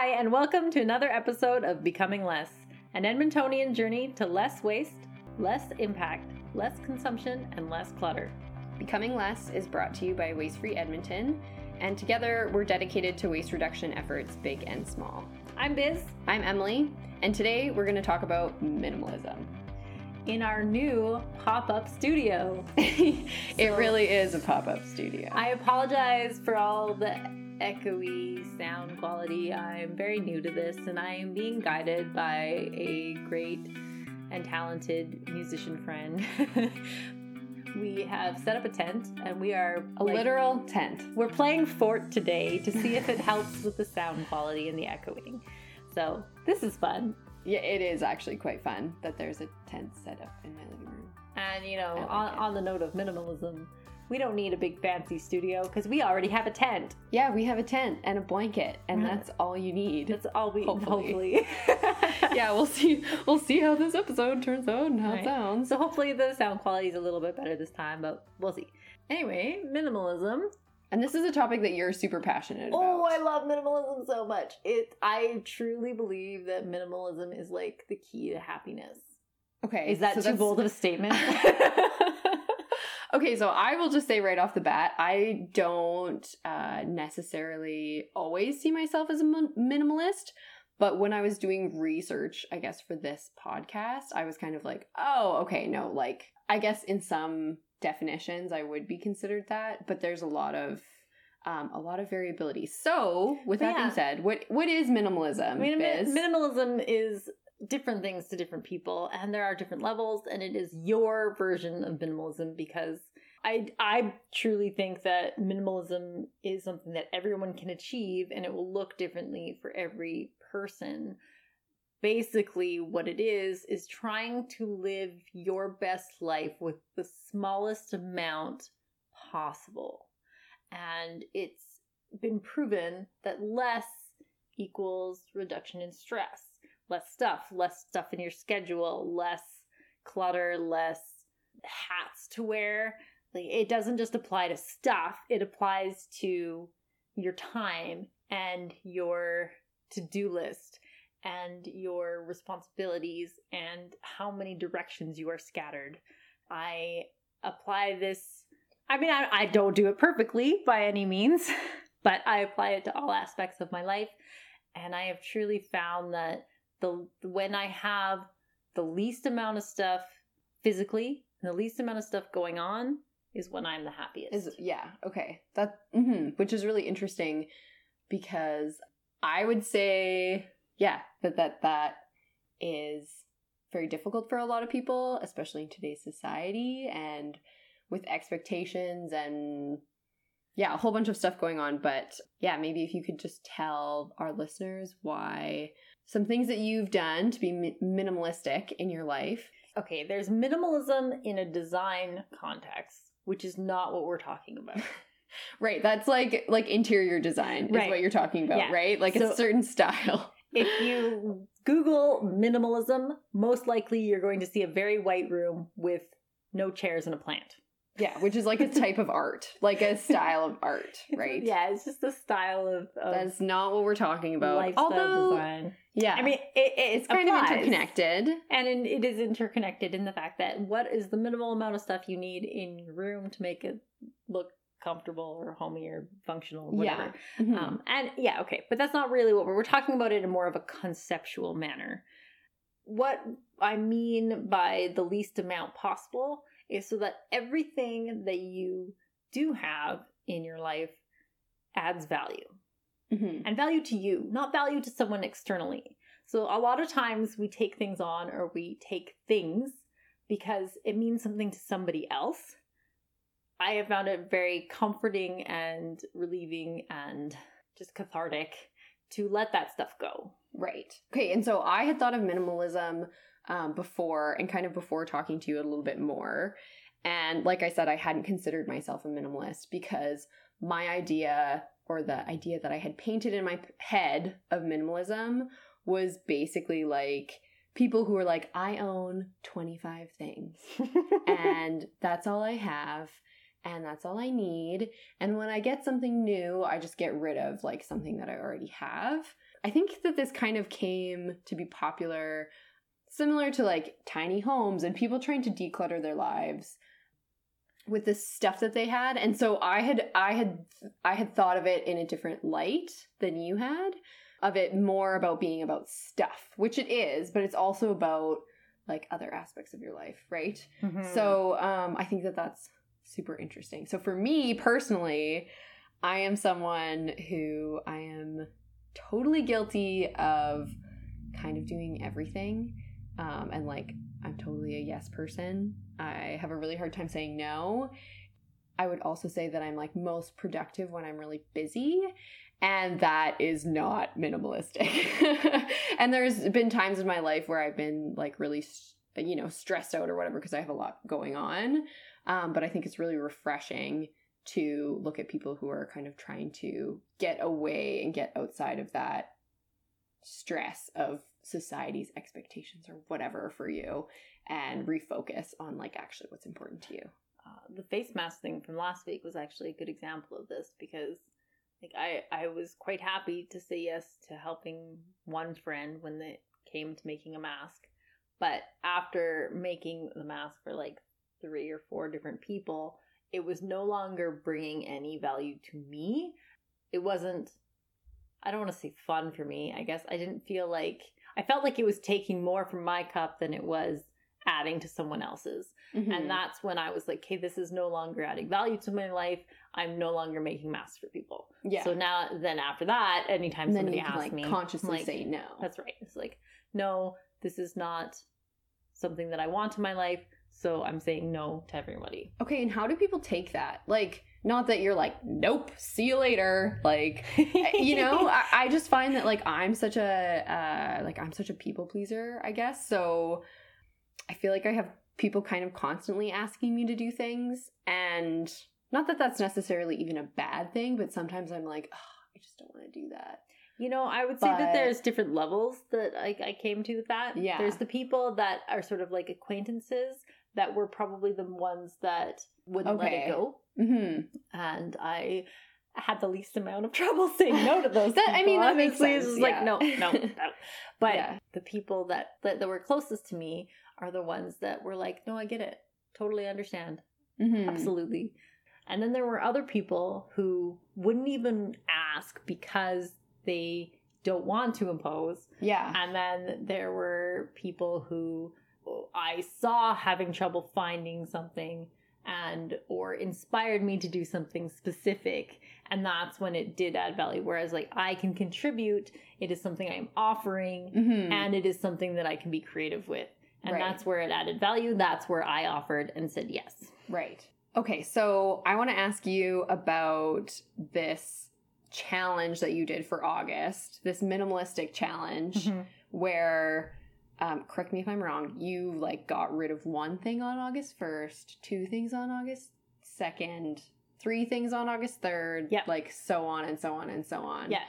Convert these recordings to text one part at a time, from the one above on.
Hi, and welcome to another episode of Becoming Less, an Edmontonian journey to less waste, less impact, less consumption, and less clutter. Becoming Less is brought to you by Waste Free Edmonton, and together we're dedicated to waste reduction efforts, big and small. I'm Biz. I'm Emily, and today we're going to talk about minimalism. In our new pop up studio. it really is a pop up studio. I apologize for all the echoey sound quality. I'm very new to this and I am being guided by a great and talented musician friend. we have set up a tent and we are a like, literal tent. We're playing fort today to see if it helps with the sound quality and the echoing. So, this is fun. Yeah, it is actually quite fun that there's a tent set up in my living room. And you know, like on, on the note of minimalism, we don't need a big fancy studio because we already have a tent. Yeah, we have a tent and a blanket, and that's all you need. That's all we hopefully. hopefully. yeah, we'll see. We'll see how this episode turns out and how right. it sounds. So hopefully the sound quality is a little bit better this time, but we'll see. Anyway, minimalism. And this is a topic that you're super passionate oh, about. Oh, I love minimalism so much. It I truly believe that minimalism is like the key to happiness. Okay. Is that so too bold of a statement? Okay, so I will just say right off the bat, I don't uh, necessarily always see myself as a minimalist. But when I was doing research, I guess for this podcast, I was kind of like, oh, okay, no, like, I guess in some definitions, I would be considered that. But there's a lot of um, a lot of variability. So, with that yeah. being said, what what is minimalism? I mean, minimalism is different things to different people and there are different levels and it is your version of minimalism because I I truly think that minimalism is something that everyone can achieve and it will look differently for every person. Basically what it is is trying to live your best life with the smallest amount possible. And it's been proven that less equals reduction in stress less stuff, less stuff in your schedule, less clutter, less hats to wear. Like it doesn't just apply to stuff, it applies to your time and your to-do list and your responsibilities and how many directions you are scattered. I apply this I mean I, I don't do it perfectly by any means, but I apply it to all aspects of my life and I have truly found that the when I have the least amount of stuff physically the least amount of stuff going on is when I'm the happiest. Is yeah, okay. That mm-hmm, which is really interesting because I would say yeah, that that that is very difficult for a lot of people, especially in today's society and with expectations and yeah, a whole bunch of stuff going on, but yeah, maybe if you could just tell our listeners why some things that you've done to be mi- minimalistic in your life. Okay, there's minimalism in a design context, which is not what we're talking about. right, that's like like interior design is right. what you're talking about, yeah. right? Like so, a certain style. if you Google minimalism, most likely you're going to see a very white room with no chairs and a plant. Yeah, which is like a type of art, like a style of art, right? yeah, it's just a style of, of That's not what we're talking about. Lifestyle Although, design. Yeah, I mean, it, it's kind applies. of interconnected, and in, it is interconnected in the fact that what is the minimal amount of stuff you need in your room to make it look comfortable or homey or functional or whatever. Yeah. Mm-hmm. Um, and yeah, okay, but that's not really what we're, we're talking about it in more of a conceptual manner. What I mean by the least amount possible is so that everything that you do have in your life adds value. Mm-hmm. And value to you, not value to someone externally. So a lot of times we take things on or we take things because it means something to somebody else. I have found it very comforting and relieving and just cathartic to let that stuff go. Right. Okay. And so I had thought of minimalism um, before and kind of before talking to you a little bit more. And like I said, I hadn't considered myself a minimalist because my idea or the idea that I had painted in my head of minimalism was basically like people who are like, I own 25 things and that's all I have and that's all I need. And when I get something new, I just get rid of like something that I already have. I I think that this kind of came to be popular similar to like tiny homes and people trying to declutter their lives with the stuff that they had and so i had i had i had thought of it in a different light than you had of it more about being about stuff which it is but it's also about like other aspects of your life right Mhm. so um, I think that that's super interesting. So for me personally, I am someone who I am totally guilty of kind of doing everything. Um, and like, I'm totally a yes person. I have a really hard time saying no. I would also say that I'm like most productive when I'm really busy. And that is not minimalistic. and there's been times in my life where I've been like really, you know, stressed out or whatever because I have a lot going on. Um, but I think it's really refreshing to look at people who are kind of trying to get away and get outside of that stress of society's expectations or whatever for you and refocus on like actually what's important to you. uh, the face mask thing from last week was actually a good example of this because like I I was quite happy to say yes to helping one friend when it came to making a mask. But after making the mask for like three or four different people, it was no longer bringing any value to me. It wasn't I don't want to say fun for me. I guess I didn't feel like I felt like it was taking more from my cup than it was adding to someone else's. Mm-hmm. And that's when I was like, okay, this is no longer adding value to my life. I'm no longer making masks for people. yeah. So now, then after that, anytime somebody asks like me, consciously like, say no. that's right. It's like, no, this is not something that I want in my life. So I'm saying no to everybody. Okay, and how do people take that? Like, not that you're like, nope, see you later. Like, you know, I, I just find that like I'm such a uh, like I'm such a people pleaser, I guess. So I feel like I have people kind of constantly asking me to do things, and not that that's necessarily even a bad thing, but sometimes I'm like, oh, I just don't want to do that. You know, I would say that there's different levels that I, I came to with that. Yeah. There's the people that are sort of like acquaintances that were probably the ones that wouldn't let it go. Mm-hmm. and I had the least amount of trouble saying no to those. That- I mean, that makes Honestly, it's sense, just like no, no, no. But Yeah. the people that, that that were closest to me are the ones that were like, no, I get it, totally understand, Mm-hmm. absolutely. And then there were other people who wouldn't even ask because they don't want to impose. Yeah. And then there were people who I saw having trouble finding something and or inspired me to do something specific and that's when it did add value whereas like I can contribute it is something I'm offering Mm-hmm. and it is something that I can be creative with and Right. that's where it added value that's where I offered and said yes Right. Okay, so I want to ask you about this challenge that you did for August, this minimalistic challenge where um, correct me if I'm wrong, you like got rid of one thing on August 1st, two things on August 2nd, three things on August 3rd, Yeah. like so on and so on and so on. yeah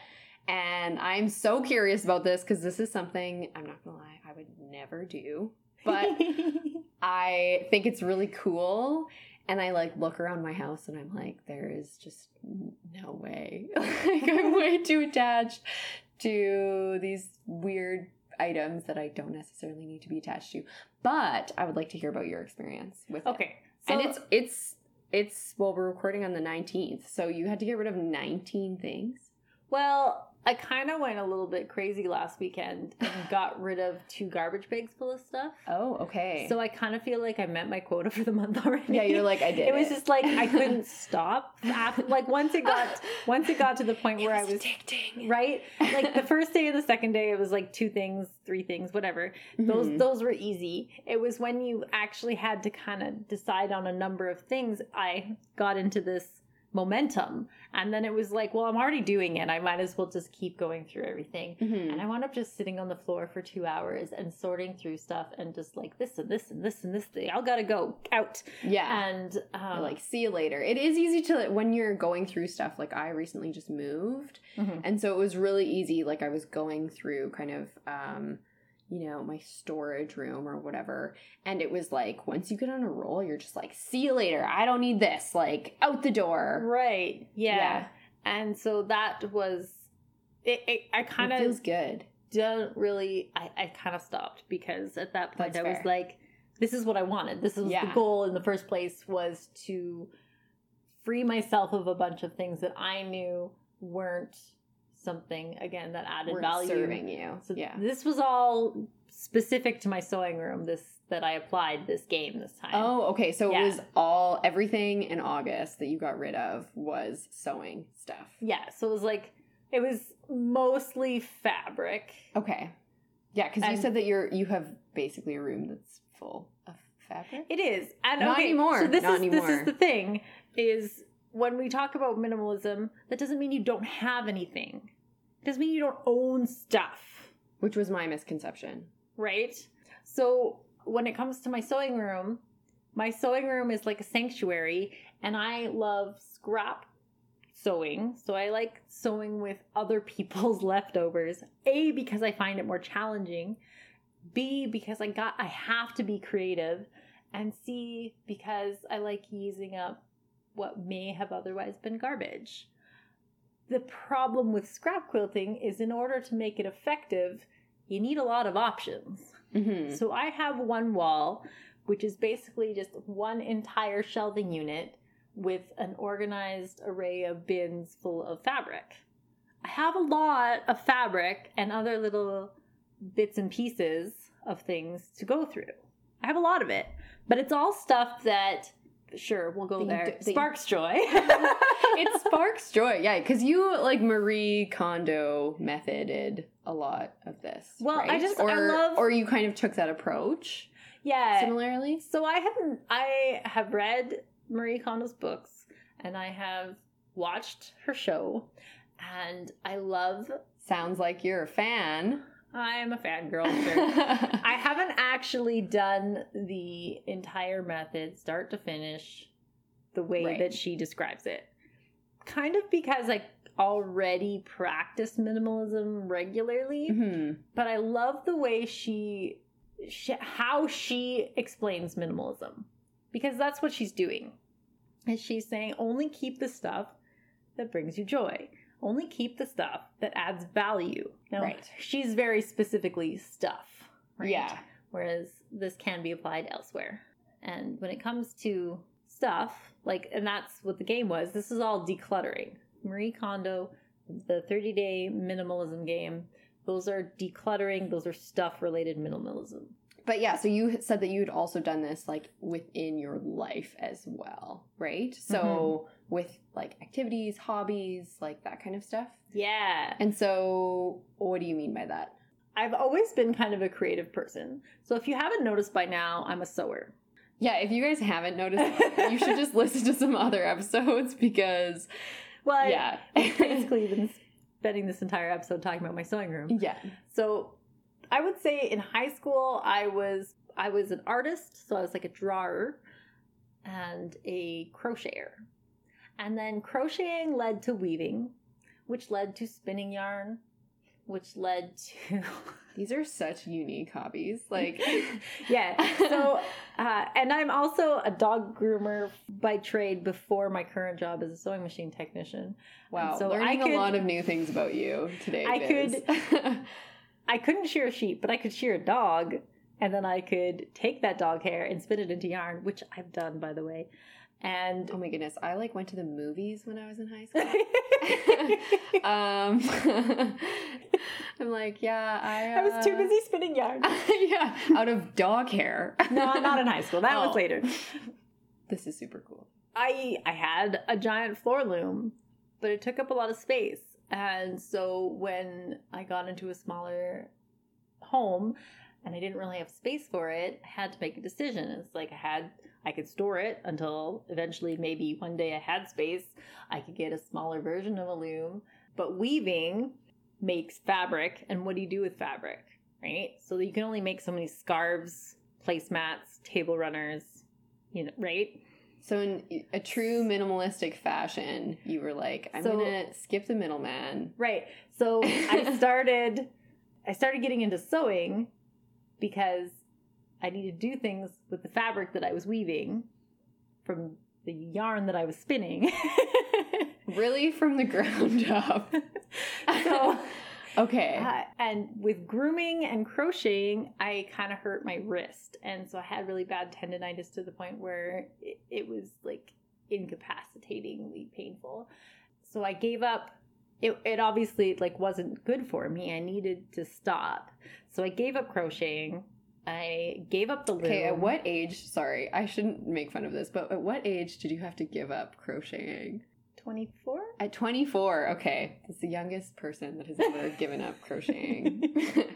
And I'm so curious about this because this is something I'm not gonna lie, I would never do. But I think it's really cool. And I like look around my house and I'm like, there is just no way. like I'm way too attached to these weird items that I don't necessarily need to be attached to. But I would like to hear about your experience with it. okay so and it's it's it's well, we're recording on the 19th, so you had to get rid of 19 things. Well, I kind of went a little bit crazy last weekend and got rid of two garbage bags full of stuff. Oh, okay. So I kind of feel like I met my quota for the month already. yeah, you're like I did. It was just like I couldn't stop. After, like once it got once it got to the point where I was addicting. right, like the first day and the second day, it was like two things, three things, whatever. Those Mhm. those were easy. It was when you actually had to kind of decide on a number of things. I got into this momentum, and then it was like, well, I'm already doing it. I might as well just keep going through everything. Mhm. And I wound up just sitting on the floor for two hours and sorting through stuff and just like this and this and this and this thing. I gotta go out. yeah. And um, like see you later. It is easy to when you're going through stuff. Like I recently just moved, mhm. and so it was really easy. Like I was going through kind of, um, you know, my storage room or whatever, and it was like once you get on a roll, you're just like, see you later. I don't need this. Like out the door. right, yeah. Yeah. And so that was it, it I kind of feels good. don't really I, I kind of stopped because at that point That's I was like this is what I wanted. This was Yeah. the goal in the first place was to free myself of a bunch of things that I knew weren't something again that added We're value. serving you. So yeah. this was all specific to my sewing room this that I applied this game this time. Oh, okay. So Yeah. it was all everything in August that you got rid of was sewing stuff. Yeah, so it was like it was mostly fabric. Okay. Yeah, because you said that you're you have basically a room that's full of fabric. It is. And Not okay, anymore. So this Not is this is the thing is when we talk about minimalism, that doesn't mean you don't have anything. It doesn't mean you don't own stuff, Which was my misconception. right? So when it comes to my sewing room, my sewing room is like a sanctuary and I love scrap sewing. So I like sewing with other people's leftovers. A because I find it more challenging. B because I got I have to be creative. And C because I like using up what may have otherwise been garbage. The problem with scrap quilting is in order to make it effective, you need a lot of options. Mm-hmm. So I have one wall, which is basically just one entire shelving unit with an organized array of bins full of fabric. I have a lot of fabric and other little bits and pieces of things to go through. I have a lot of it, but it's all stuff that, sure, we'll go you there. you- Sparks joy. it sparks joy, yeah, because you like Marie Kondo methoded a lot of this. Well, I right? just- I love- or you kind of took that approach yeah. similarly. So I haven't. I have read Marie Kondo's books, and I have watched her show, and I love. Sounds like you're a fan. I'm a fangirl. Sure. I haven't actually done the entire method, start to finish, the way Right. that she describes it. Kind of because I already practice minimalism regularly Mhm. but I love the way she, she how she explains minimalism because that's what she's doing. And she's saying only keep the stuff that brings you joy. Only keep the stuff that adds value. Now, Right. she's very specifically stuff, right? Yeah. Whereas this can be applied elsewhere. And when it comes to stuff, like, and that's what the game was, this is all decluttering. Marie Kondo, the 30 day minimalism game, those are decluttering, those are stuff related minimalism. But yeah, so you said that you'd also done this like within your life as well, right? So mm-hmm. With like activities, hobbies, like that kind of stuff. Yeah. And so what do you mean by that? I've always been kind of a creative person. So if you haven't noticed by now, I'm a sewer. Yeah, if you guys haven't noticed, you should just listen to some other episodes because Well, yeah. I've basically been spending this entire episode talking about my sewing room. yeah. So I would say in high school I was I was an artist, so I was like a drawer and a crocheter. And then crocheting led to weaving, which led to spinning yarn, which led to These are such unique hobbies. Like yeah. So uh, and I'm also a dog groomer by trade before my current job as a sewing machine technician. wow, so I learning could- a lot of new things about you today. I Biz. I couldn't shear a sheep, but I could shear a dog, and then I could take that dog hair and spin it into yarn, which I've done, by the way. And oh my goodness, I like went to the movies when I was in high school. um, I'm like, yeah, I. I was too uh, busy spinning yarn. yeah, out of dog hair. No, not in high school. That Oh. was later. This is super cool. I I had a giant floor loom, but it took up a lot of space. And so when I got into a smaller home and I didn't really have space for it, I had to make a decision. It's like I had I could store it until eventually maybe one day I had space. I could get a smaller version of a loom. But weaving makes fabric, and what do you do with fabric? Right? So you can only make so many scarves, placemats, table runners, you know, right? So in a true minimalistic fashion, you were like, I'm So- gonna skip the middleman. Right. So I started I started getting into sewing because I needed to do things with the fabric that I was weaving from the yarn that I was spinning. really from the ground up. so okay. Uh, and with grooming and crocheting, I kind of hurt my wrist. And so I had really bad tendonitis to the point where it, it was like incapacitatingly painful. So I gave up. It, it obviously like wasn't good for me. I needed to stop. So I gave up crocheting. I gave up the loom. Okay, at what age? Sorry, I shouldn't make fun of this, but at what age did you have to give up crocheting? 24? At 24, okay. That's the youngest person that has ever given up crocheting.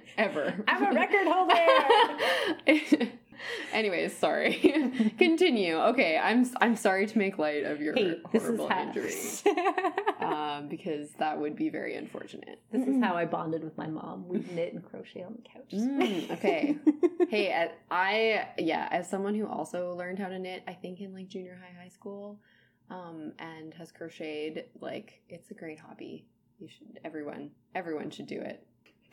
ever. I'm a record holder! Anyways, sorry. Continue. Okay, I'm I'm sorry to make light of your hey, this horrible is injury. um, because that would be very unfortunate. This is how I bonded with my mom. We knit and crochet on the couch. Mm, okay. hey, at, I yeah, as someone who also learned how to knit, I think in like junior high, high school, um, and has crocheted, like it's a great hobby. You should everyone everyone should do it.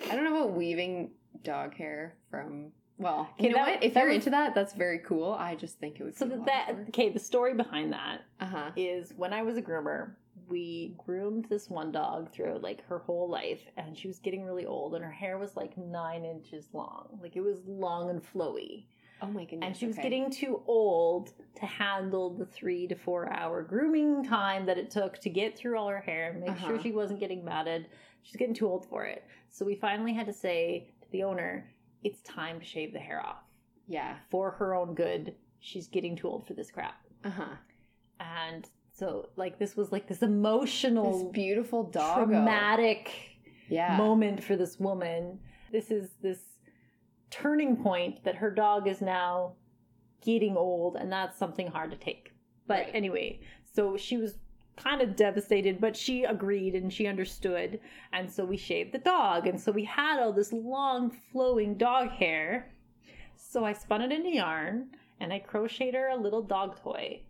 I don't know about weaving dog hair from well, you know that- what? If you're was- into that, that's very cool. I just think it would So be that, that okay, the story behind that Uh-huh. is when I was a groomer, we groomed this one dog throughout like her whole life, and she was getting really old, and her hair was like nine inches long, like it was long and flowy, Oh my goodness. and she was okay. getting too old to handle the three to four hour grooming time that it took to get through all her hair and make sure Uh-huh. she wasn't getting matted. She's getting too old for it, so we finally had to say to the owner, "It's time to shave the hair off Yeah. for her own good. She's getting too old for this crap." Uh-huh. and so like this was like this emotional This beautiful dog. traumatic Yeah. moment for this woman this is this turning point that her dog is now getting old and that's something hard to take but Right. anyway so she was kind of devastated but she agreed and she understood and so we shaved the dog and so we had all this long flowing dog hair so i spun it into yarn and i crocheted her a little dog toy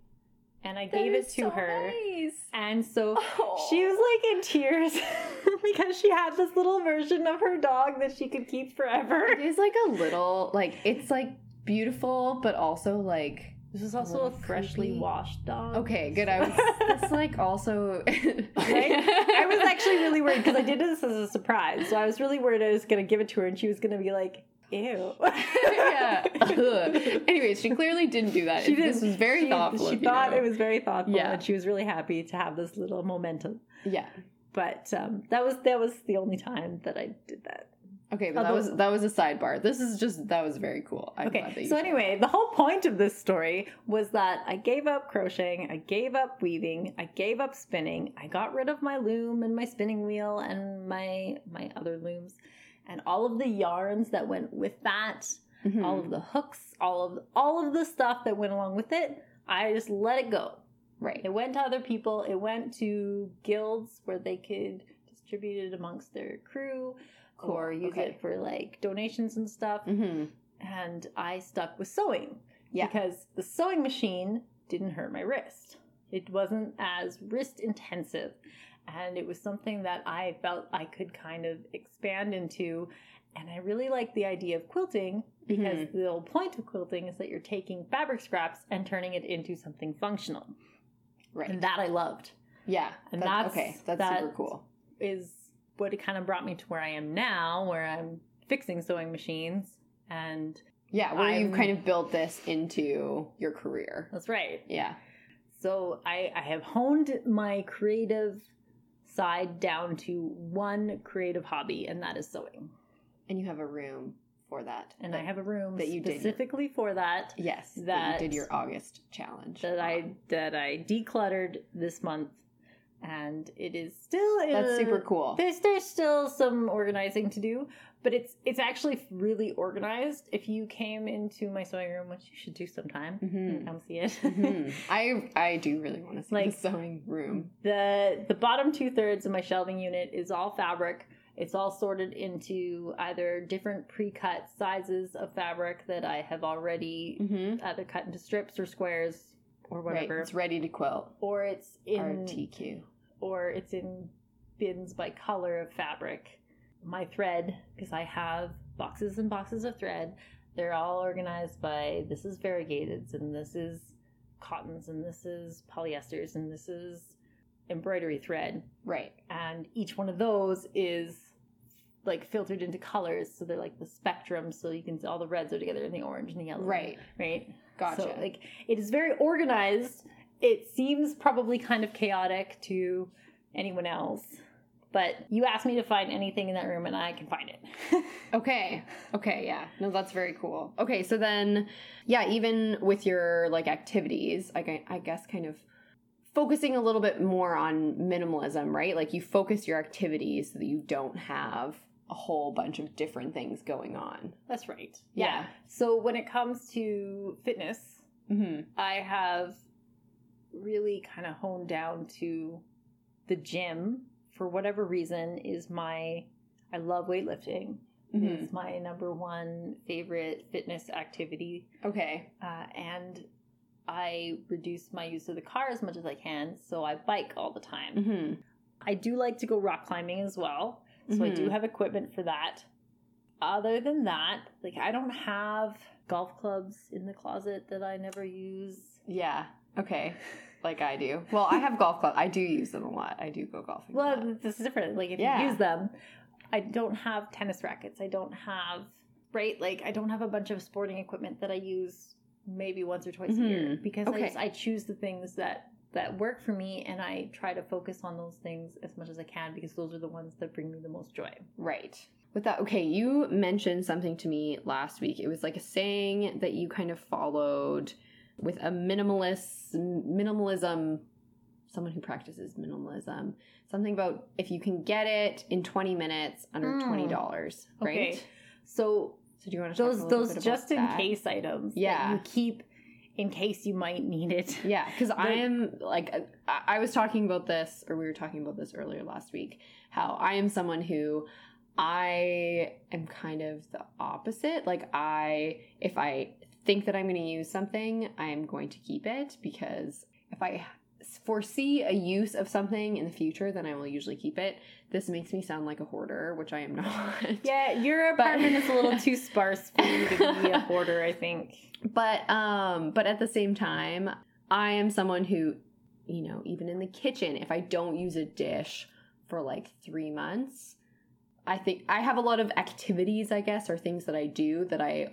and i That gave it to so her nice. and so Oh. she was like in tears because she had this little version of her dog that she could keep forever. It is like a little like it's like beautiful, but also like This is also a little freshly creepy. washed dog. okay, good. I was it's like also Right? I was actually really worried because I did this as a surprise. So I was really worried I was going to give it to her and she was going to be like, ew. yeah. Ugh. Anyways, she clearly didn't do that. She This was very she, thoughtful. She of you, thought it was very thoughtful Yeah. and she was really happy to have this little momentum. Yeah. But um, that was that was the only time that I did that. Okay, but that was that was a sidebar. This is just that was very cool. I'm Okay, so anyway, the whole point of this story was that I gave up crocheting, I gave up weaving, I gave up spinning, I got rid of my loom and my spinning wheel and my my other looms, and all of the yarns that went with that. Mhm. all of the hooks, all of all of the stuff that went along with it. I just let it go. right. It went to other people. It went to guilds where they could distribute it amongst their crew or use okay. it for like donations and stuff hmm and I stuck with sewing. Yeah. Because the sewing machine didn't hurt my wrist. It wasn't as wrist intensive. And it was something that I felt I could kind of expand into. And I really like the idea of quilting because Mhm. the whole point of quilting is that you're taking fabric scraps and turning it into something functional. Right. And that I loved. yeah. and that- that's- okay. That's that- super cool. Is what it kind of brought me to where I am now, where I'm fixing sewing machines. And Yeah, where you've kind of built this into your career. that's right. Yeah. So I, I have honed my creative side down to one creative hobby, and that is sewing. And you have a room for that. And I have a room that you specifically for that yes, that, that- you did your August challenge. that I that I decluttered this month, and it is still That's a- super cool. There's there's still some organizing to do, but it's it's actually really organized. If you came into my sewing room, which you should do sometime, Mhm. come see it. Mhm. I I do really want to see Like- the sewing room. the the bottom two thirds of my shelving unit is all fabric. It's all sorted into either different pre-cut sizes of fabric that I have already Mm-hmm. either cut into strips or squares or Right, whatever, it's ready to quilt. or it's in RTQ. Or it's in bins by color of fabric. My thread, because I have boxes and boxes of thread, they're all organized by this is variegateds and this is cottons and this is polyesters and this is embroidery thread, Right. and each one of those is like filtered into colors, so they're like the spectrum, so you can see all the reds are together and the orange and the yellow, Right. Right. Gotcha. So like it is very organized. It seems probably kind of chaotic to anyone else. But you asked me to find anything in that room and I can find it. Okay. Okay, yeah. No, that's very cool. Okay, so then yeah, even with your like activities, like I, I guess kind of focusing a little bit more on minimalism, right? Like you focus your activities so that you don't have a whole bunch of different things going on. That's right. Yeah. So when it comes to fitness, Mhm. I have really kind of honed down to the gym for whatever reason is my I love weightlifting. Mhm. It's my number one favorite fitness activity. Okay. uh, and I reduce my use of the car as much as I can, so I bike all the time. Mhm. I do like to go rock climbing as well, so I do Mhm. have equipment for that. Other than that, like I don't have golf clubs in the closet that I never use. Yeah. Okay. Like I do. Well, I have golf clubs. I do use them a lot. I do go golfing. Well, this is different. Like if Yeah. you use them, I don't have tennis rackets. I don't have right. Like I don't have a bunch of sporting equipment that I use maybe once or twice a year Mhm. because Okay. I, just, I choose the things that that work for me and I try to focus on those things as much as I can because those are the ones that bring me the most joy. Right. With that, okay, you mentioned something to me last week. It was like a saying that you kind of followed with a minimalist minimalism someone who practices minimalism. Something about if you can get it in 20 minutes under Mm. $20, right? Okay. So So do you want to talk those a those bit about just in that? case items Yeah. that you keep in case you might need it. Yeah, because I am like I, I was talking about this, or we were talking about this earlier last week. How I am someone who I am kind of the opposite. Like I, if I think that I'm going to use something, I am going to keep it because if I foresee a use of something in the future, then I will usually keep it. This makes me sound like a hoarder, which I am not. Yeah, your apartment is a little too sparse for you to be a hoarder, I think. but um but at the same time i am someone who you know even in the kitchen if i don't use a dish for like three months i think i have a lot of activities i guess or things that i do that i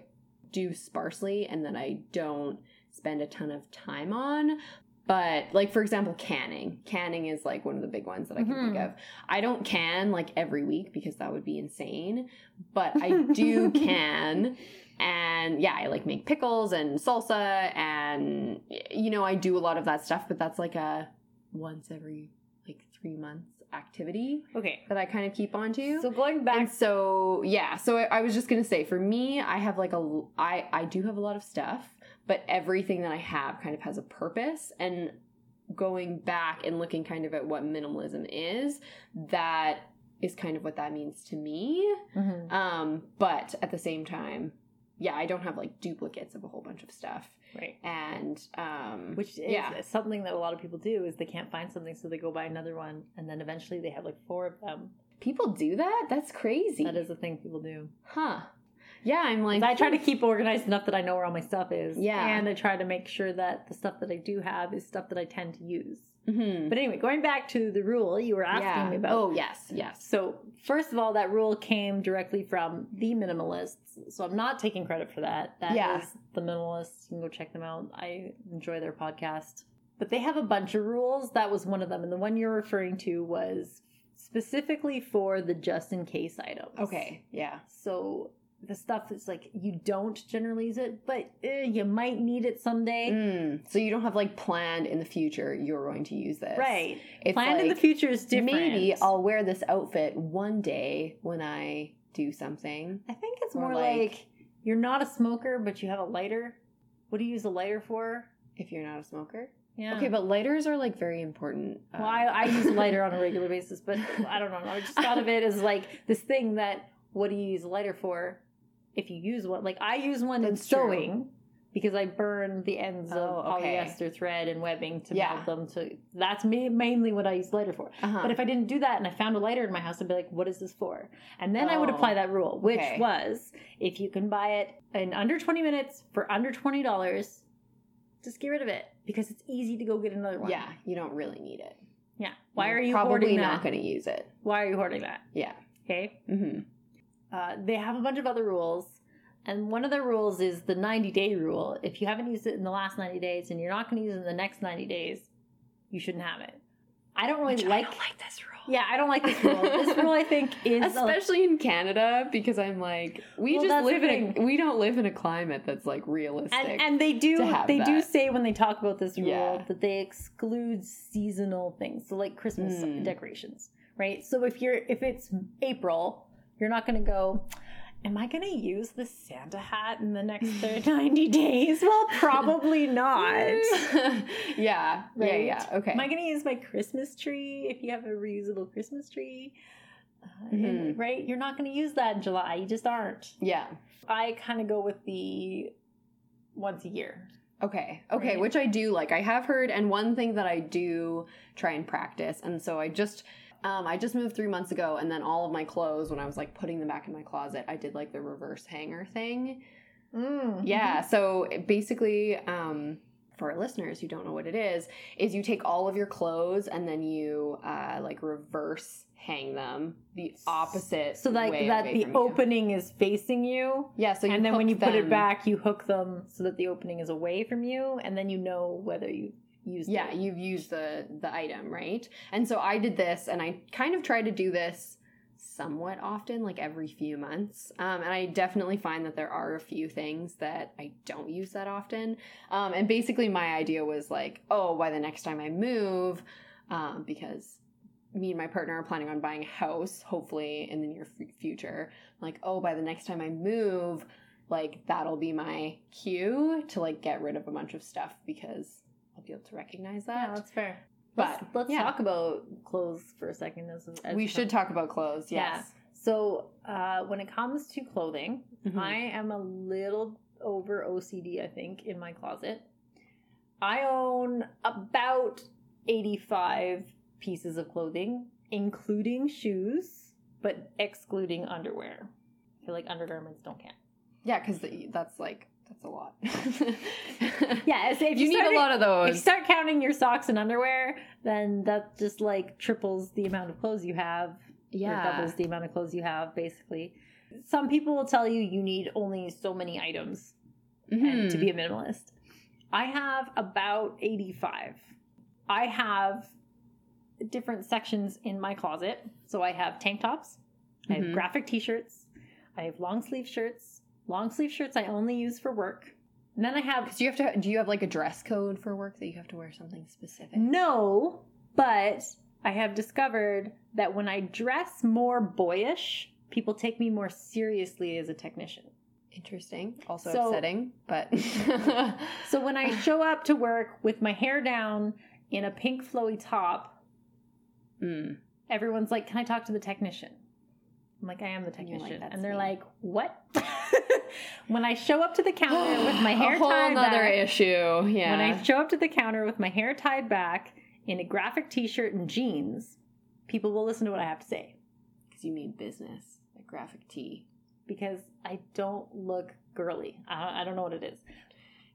do sparsely and that i don't spend a ton of time on. But like for example canning. Canning is like one of the big ones that i can think Mhm. of. I don't can like every week because that would be insane but i do can. And yeah i like make pickles and salsa and you know i do a lot of that stuff but that's like a once every like three months activity Okay. that i kind of keep on to So going back and so yeah so I, I was just gonna say for me i have like a i i do have a lot of stuff but everything that i have kind of has a purpose and going back and looking kind of at what minimalism is that is kind of what that means to me Mhm. um but at the same time yeah i don't have like duplicates of a whole bunch of stuff Right. and um Which is yeah something that a lot of people do is they can't find something so they go buy another one and then eventually they have like four of them. people do that that's crazy That is a thing people do. huh yeah i'm like I try to keep organized enough that I know where all my stuff is. Yeah. And I try to make sure that the stuff that I do have is stuff that I tend to use. Mhm. But anyway, going back to the rule you were asking me about. Oh yes, yes. So, first of all, that rule came directly from the minimalists. So, I'm not taking credit for that. That is Yeah. the minimalists. You can go check them out. I enjoy their podcast. But they have a bunch of rules. That was one of them. And the one you're referring to was specifically for the just in case items. Okay, yeah. So, the stuff that's like you don't generally use it, but eh, you might need it someday. Mm, so you don't have like planned in the future you're going to use this, Right. It's Planned in the future is different. Maybe I'll wear this outfit one day when I do something. I think it's Or more like- like, you're not a smoker, but you have a lighter. What do you use a lighter for? If you're not a smoker, Yeah. okay, but lighters are like very important. well, uh, I, I use lighter on a regular basis, but I don't know. I just thought of it as like this thing that what do you use a lighter for? If you use one, like I use one in That's true. sewing because I burn the ends of Oh, okay. polyester thread and webbing to Yeah. melt them. To that's ma- mainly what I use lighter for. uh-huh. But if I didn't do that and I found a lighter in my house, I'd be like, what is this for? And then I would Oh, apply that rule, which okay. was if you can buy it in under 20 minutes for under $20, just get rid of it because it's easy to go get another one. yeah, you don't really need it. Yeah. Why You're are you probably not going to use it? Why are you hoarding that? Yeah. Okay. hmm Uh, they have a bunch of other rules. And one of the rules is the 90 day rule. If you haven't used it in the last 90 days and you're not going to use it in the next 90 days, you shouldn't have it. I don't really like, like this rule. Yeah, I don't like this rule. this rule, I think, is. a- Especially in Canada, because I'm like, we Well, just live in a, we don't live in a climate that's like realistic. and, and they do they do say when they talk about this rule Yeah. that they exclude seasonal things so like christmas Mm. decorations right so if you're if it's april you're not going to go am i going to use the santa hat in the next 90 days well probably not yeah, yeah, Right? yeah. Okay. am i going to use my christmas tree if you have a reusable christmas tree uh, Mhm. right you're not going to use that in july you just aren't yeah. i kind of go with the once a year Okay. Okay, Right. which I do like. I have heard and one thing that I do try and practice. And so I just um I just moved 3 months ago and then all of my clothes when I was like putting them back in my closet, I did like the reverse hanger thing. Mm, Yeah, so basically um for our listeners who don't know what it is, is you take all of your clothes and then you uh like reverse hang them the opposite so like that the from you. opening is facing you Yeah, so you and then when you put it back you hook them so that the opening is away from you and then you know whether you used yeah it. you've used the the item right? And so i did this and i kind of try to do this somewhat often like every few months. Um, and i definitely find that there are a few things that i don't use that often. Um, and basically my idea was like oh by the next time i move um, because me and my partner are planning on buying a house hopefully in the near f- future like oh by the next time i move like that'll be my cue to like get rid of a bunch of stuff because Able to recognize that. yeah that. that's fair But, let's, let's yeah. talk about clothes for a second as, as we should talk about clothes. Yeah. Yes. so uh, when it comes to clothing Mhm. i am a little over ocd i think in my closet i own about 85 pieces of clothing including shoes but excluding underwear i feel like undergarments don't count Yeah, because that's like that's a lot. Yeah, so if you, you need start- a lot of those. If you start counting your socks and underwear, then that just like triples the amount of clothes you have. Yeah. doubles the amount of clothes you have, basically. Some people will tell you you need only so many items Mhm. to be a minimalist. I have about 85. I have different sections in my closet. So I have tank tops, I have Mhm. graphic t shirts, I have long sleeve shirts. Long sleeve shirts I only use for work. And then I have because you have to. Do you have like a dress code for work that you have to wear something specific? No, but I have discovered that when I dress more boyish, people take me more seriously as a technician. Interesting. Also So- upsetting, but So when I show up to work with my hair down in a pink flowy top, Mm. everyone's like, "Can I talk to the technician?" I'm like, "I am the And like, technician," and they're me." like, "What?" when I show up to the counter with my hair a whole tied nother back, issue. Yeah. When I show up to the counter with my hair tied back in a graphic t-shirt and jeans, people will listen to what I have to say because you mean business, like graphic tee. because I don't look girly. I, I don't know what it is.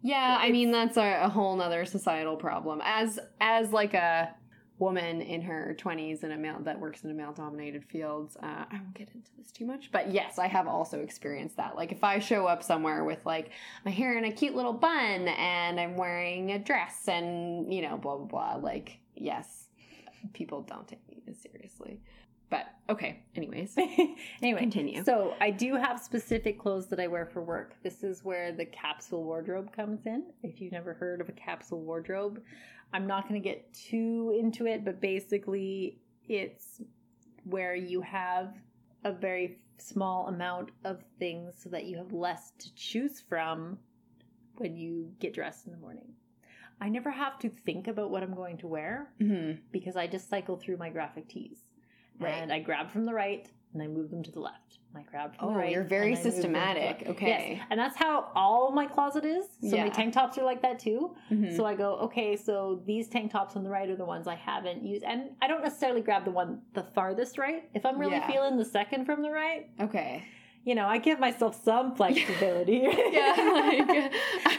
Yeah, I mean that's a, a whole nother societal problem. As as like a woman in her twenties in a male that works in a male dominated fields, uh, I won't get into this too much, but yes, I have also experienced that. Like if I show up somewhere with like my hair in a cute little bun and I'm wearing a dress and you know blah blah blah, like yes, people don't take me seriously. But okay, anyways, anyway, continue. so I do have specific clothes that I wear for work. This is where the capsule wardrobe comes in. If you've never heard of a capsule wardrobe, I'm not going to get too into it, but basically, it's where you have a very small amount of things so that you have less to choose from when you get dressed in the morning. I never have to think about what I'm going to wear Mhm. because I just cycle through my graphic tees. Right. And I grab from the right and I move them to the left. And I grab from Oh, the right. you're very and I move them to the systematic. Okay. Yes. And that's how all my closet is. So Yeah. my tank tops are like that too. Mhm. So I go, okay, so these tank tops on the right are the ones I haven't used. And I don't necessarily grab the one the farthest right. If I'm really Yeah. feeling the second from the right, okay. You know, I give myself some flexibility. yeah, like,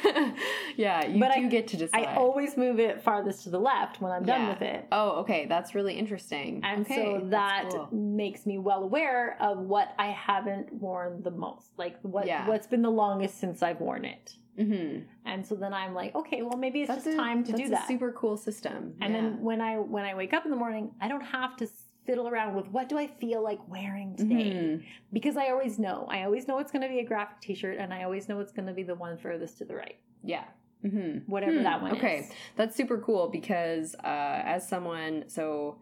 yeah, you But do I- get to decide. I always move it farthest to the left when I'm done Yeah. with it. oh, okay, that's really interesting. And okay, so that cool. makes me well aware of what I haven't worn the most. Like what Yeah. what's been the longest since I've worn it. Mhm. And so then I'm like, okay, well maybe it's That's just a- time to that's do a that. super cool system. and yeah. then when I when I wake up in the morning, I don't have to fiddle around with what do I feel like wearing today Mhm. because I always know. I always know it's going to be a graphic t-shirt and I always know it's going to be the one furthest to the right. yeah. hmm Whatever that one okay. is. That's super cool because uh, as someone, so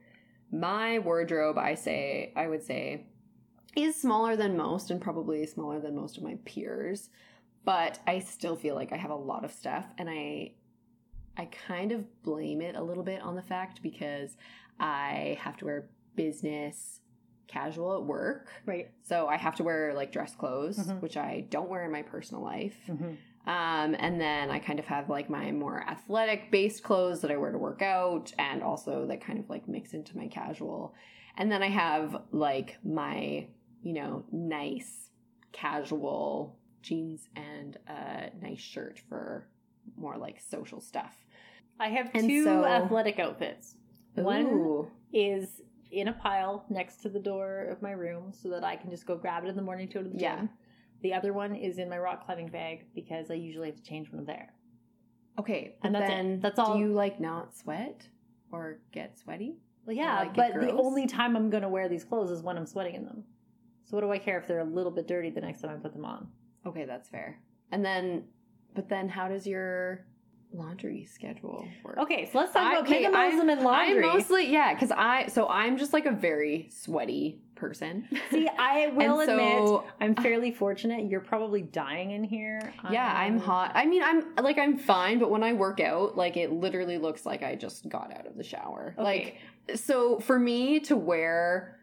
my wardrobe, I say, I would say, is smaller than most and probably smaller than most of my peers, but I still feel like I have a lot of stuff, and I, I kind of blame it a little bit on the fact because I have to wear business casual at work. Right. So I have to wear like dress clothes, Mhm. which I don't wear in my personal life. Mhm. Um, and then I kind of have like my more athletic based clothes that I wear to work out and also that kind of like mix into my casual. And then I have like my, you know, nice casual jeans and a nice shirt for more like social stuff. I have And two so- athletic outfits. One is in a pile next to the door of my room so that I can just go grab it in the morning to go to the Yeah. gym. The other one is in my rock climbing bag because I usually have to change I'm there. Okay, And that's it. then That's all- Do you like not sweat or get sweaty? Well, yeah, like it but the only time I'm going to wear these clothes is when I'm sweating in them. So what do I care if they're a little bit dirty the next time I put them on? Okay, that's fair. And then, but then how does your laundry schedule work? Okay, so let's talk I- about okay, minimalism and laundry. I'm mostly yeah, because I so I'm just like a very sweaty person. See, I will admit so I'm fairly fortunate. You're probably dying in here. yeah, um, I'm hot. I mean, I'm like I'm fine, but when I work out, like it literally looks like I just got out of the shower. Okay. Like so for me to wear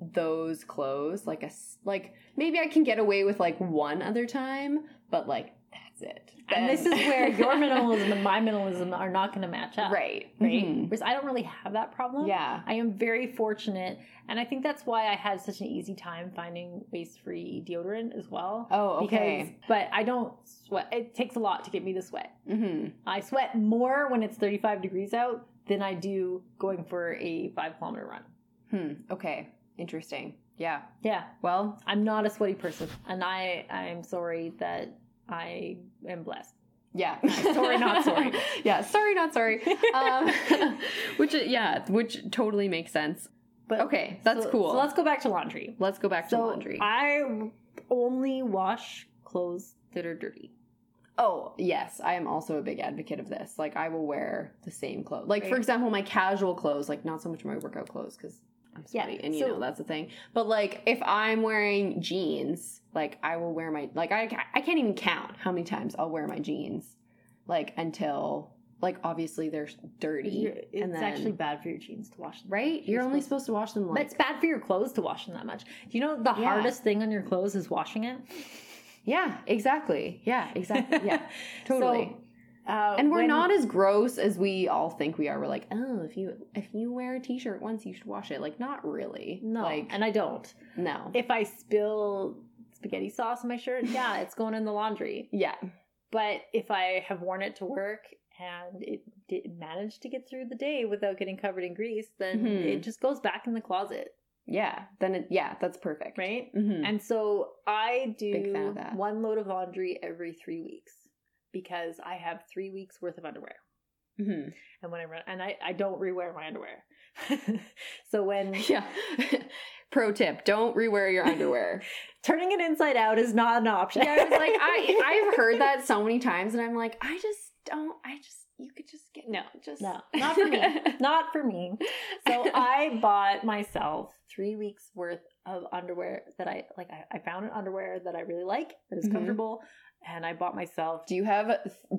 those clothes, like a like maybe I can get away with like one other time, but like that's it. and this is where your minimalism and my minimalism are not going to match up. right, Right. Mhm. Whereas I don't really have that problem. Yeah. I am very fortunate, and I think that's why I had such an easy time finding waste-free deodorant as well. Oh, Because, okay. but I don't sweat. It takes a lot to get me to sweat. hmm I sweat more when it's 35 degrees out than I do going for a five kilometer run. Hmm. Okay. Interesting. Yeah. Yeah, Well, I'm not a sweaty person, and I I'm sorry that I am blessed. yeah. Sorry, not sorry. yeah. Sorry, not sorry. Um, which, yeah, which totally makes sense. But Okay, that's so- cool. So let's go back to laundry. Let's go back to laundry. I only wash clothes that are dirty. oh, yes. I am also a big advocate of this. Like, I will wear the same clothes. Like, for example, my casual clothes, like, not so much my workout clothes because Yeah, sweaty and you so- know that's the thing. But, like, if I'm wearing jeans, like, I will wear my, like, I, I can't even count how many times I'll wear my jeans, like, until, like, obviously they're dirty. You're- It's and then, actually bad for your jeans to wash them. right? You're, You're only supposed- to wash them, once. But it's bad for your clothes to wash them that much. Do you know the Yeah. hardest thing on your clothes is washing it? yeah, exactly. Yeah, exactly. Yeah, totally. So, uh, and we're when- not as gross as we all think we are. We're like, oh, if you if you wear a t-shirt once, you should wash it. Like, not really. No, like and I don't. no. If I spill spaghetti sauce on my shirt, yeah, it's going in the laundry. yeah, But if I have worn it to work and it did manage to get through the day without getting covered in grease, then Mhm. it just goes back in the closet, yeah. Then it, yeah, that's perfect. right? hmm And so I do one load of laundry every three weeks because I have three weeks worth of underwear. hmm And when I run, and I, I don't rewear my underwear. so when Yeah. Pro tip: Don't rewear your underwear. turning it inside out is not an option. yeah, I was like, I I've heard that so many times, and I'm like, I just don't. I just you could just get No, just no, not for me. not for me. So I bought myself three weeks worth of underwear that I like. I, I found an underwear that I really like that is Mhm. comfortable, and I bought myself. Do you have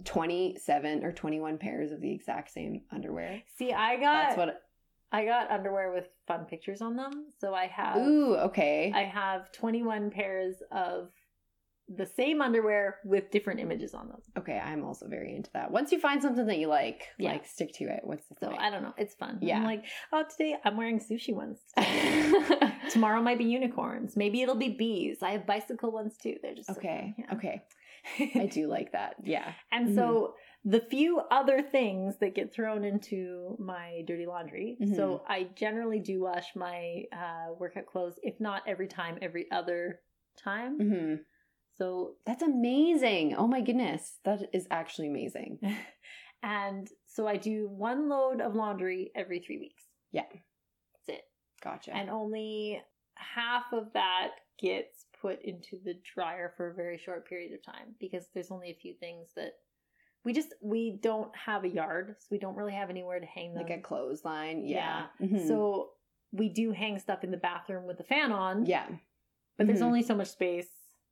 27 or 21 pairs of the exact same underwear? See, I got That's what. I got underwear with fun pictures on them. So I have Ooh, okay. I have twenty one pairs of the same underwear with different images on them. Okay, I'm also very into that. Once you find something that you like, Yeah. like stick to it. What's the So point? I don't know. It's fun. Yeah. I'm like, oh, today I'm wearing sushi ones. Tomorrow might be unicorns. Maybe it'll be bees. I have bicycle ones too. They're just okay, fun. Yeah. okay. I do like that. Yeah. And so the few other things that get thrown into my dirty laundry. Mhm. So I generally do wash my uh, workout clothes, if not every time, every other time. hmm So That's amazing. Oh my goodness. That is actually amazing. and so I do one load of laundry every three weeks. Yeah. That's it. Gotcha. And only half of that gets put into the dryer for a very short period of time because there's only a few things that we just we don't have a yard, so we don't really have anywhere to hang them. like a clothesline. Yeah. Mhm. Um, So we do hang stuff in the bathroom with the fan on. yeah. But there's Mhm. only so much space.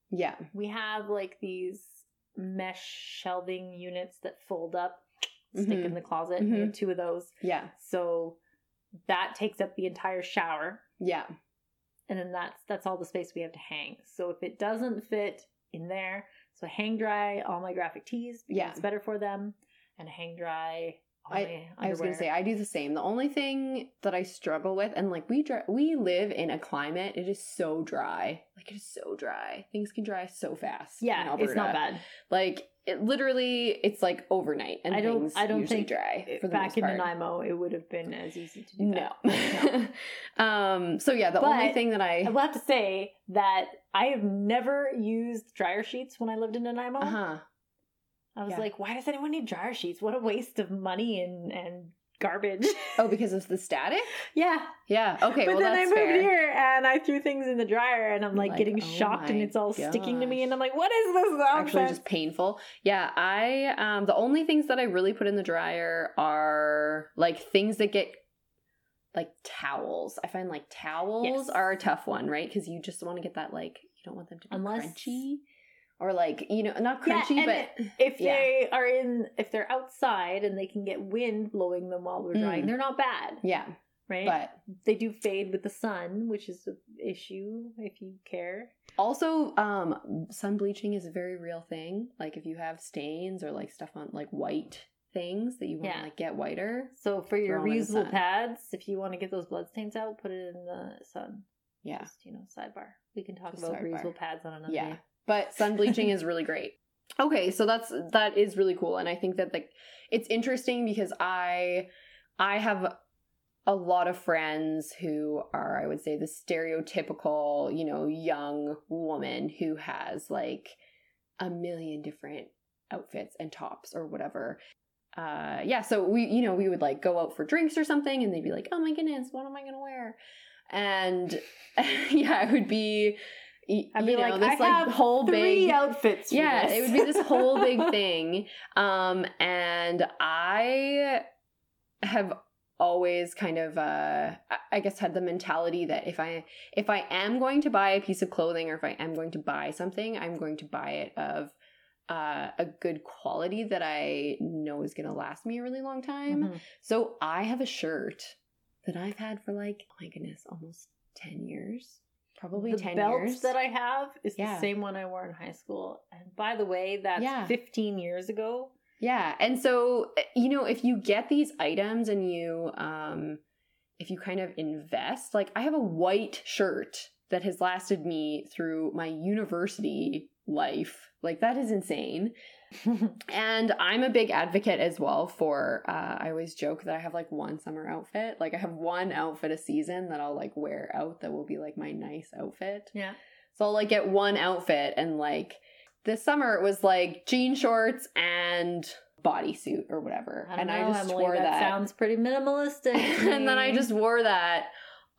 Yeah. We have like these mesh shelving units that fold up, stick Mhm. in the closet. We have two of those. Yeah. So that takes up the entire shower. Yeah. And then that's that's all the space we have to hang. So if it doesn't fit in there, so hang dry all my graphic tees because Yeah. it's better for them. And hang dry I- I was gonna say I do the same. The only thing that I struggle with, and like we dry, we live in a climate, it is so dry. Like it is so dry. Things can dry so fast. in Yeah, it's not bad. Like it literally, it's like overnight, and I don't- things I don't think dry for the Back in. Nanaimo, it would have been as easy to do No. that. um. So yeah, the only thing that I. I will have to say that I have never used dryer sheets when I lived in Nanaimo. Uh huh. I was yeah. like, why does anyone need dryer sheets? What a waste of money and, and garbage. Oh, because of the static. yeah. Yeah. Okay. but well, then I moved fair. here and I threw things in the dryer and I'm like, Like, getting oh shocked and it's all sticking to me and I'm like, what is this actually just painful. Yeah, I um the only things that I really put in the dryer are like things that get like towels. I find like towels Yes. are a tough one, right? Because you just want to get that like you don't want them to be Unless- crunchy or like you know not crunchy, and but if yeah. they are in, if they're outside and they can get wind blowing them while they're drying, Mm. they're not bad, yeah, right? but they do fade with the sun, which is an issue if you care. also um sun bleaching is a very real thing. Like if you have stains or like stuff on like white things that you want to like get whiter. So for your Throw 'em in the reusable pads, if you want to get those blood stains out, put it in the sun. Yeah. Just, you know, sidebar. We can talk Just about reusable pads on another Yeah. day. But sun bleaching is really great. Okay so that's that is really cool and i think that like it's interesting because i i have a lot of friends who are i would say the stereotypical you know young woman who has like a million different outfits and tops or whatever. Uh yeah so we you know we would like go out for drinks or something and they'd be like oh my goodness what am i gonna wear? And yeah it would be I'd be you know, like, this I like whole Three big outfits. For yeah this. it would be this whole big thing um and i have always kind of uh I- guess had the mentality that if i if i am going to buy a piece of clothing or if i am going to buy something i'm going to buy it of uh, a good quality that i know is going to last me a really long time Mhm. so i have a shirt that i've had for like oh my goodness almost 10 years probably the 10 belt years that I have is Yeah. the same one I wore in high school. And by the way, that's Yeah. 15 years ago. Yeah. And so, eh, you know, if you get these items and you, um, if you kind of invest, like I have a white shirt that has lasted me through my university life. Like that is insane. And I'm a big advocate as well for, uh, I always joke that I have like one summer outfit. Like I have one outfit a season that I'll like wear out that will be like my nice outfit. yeah. So I'll like get one outfit and like this summer it was like jean shorts and bodysuit or whatever. I and know, I just Emily, wore that, that. sounds pretty minimalistic. and then I just wore that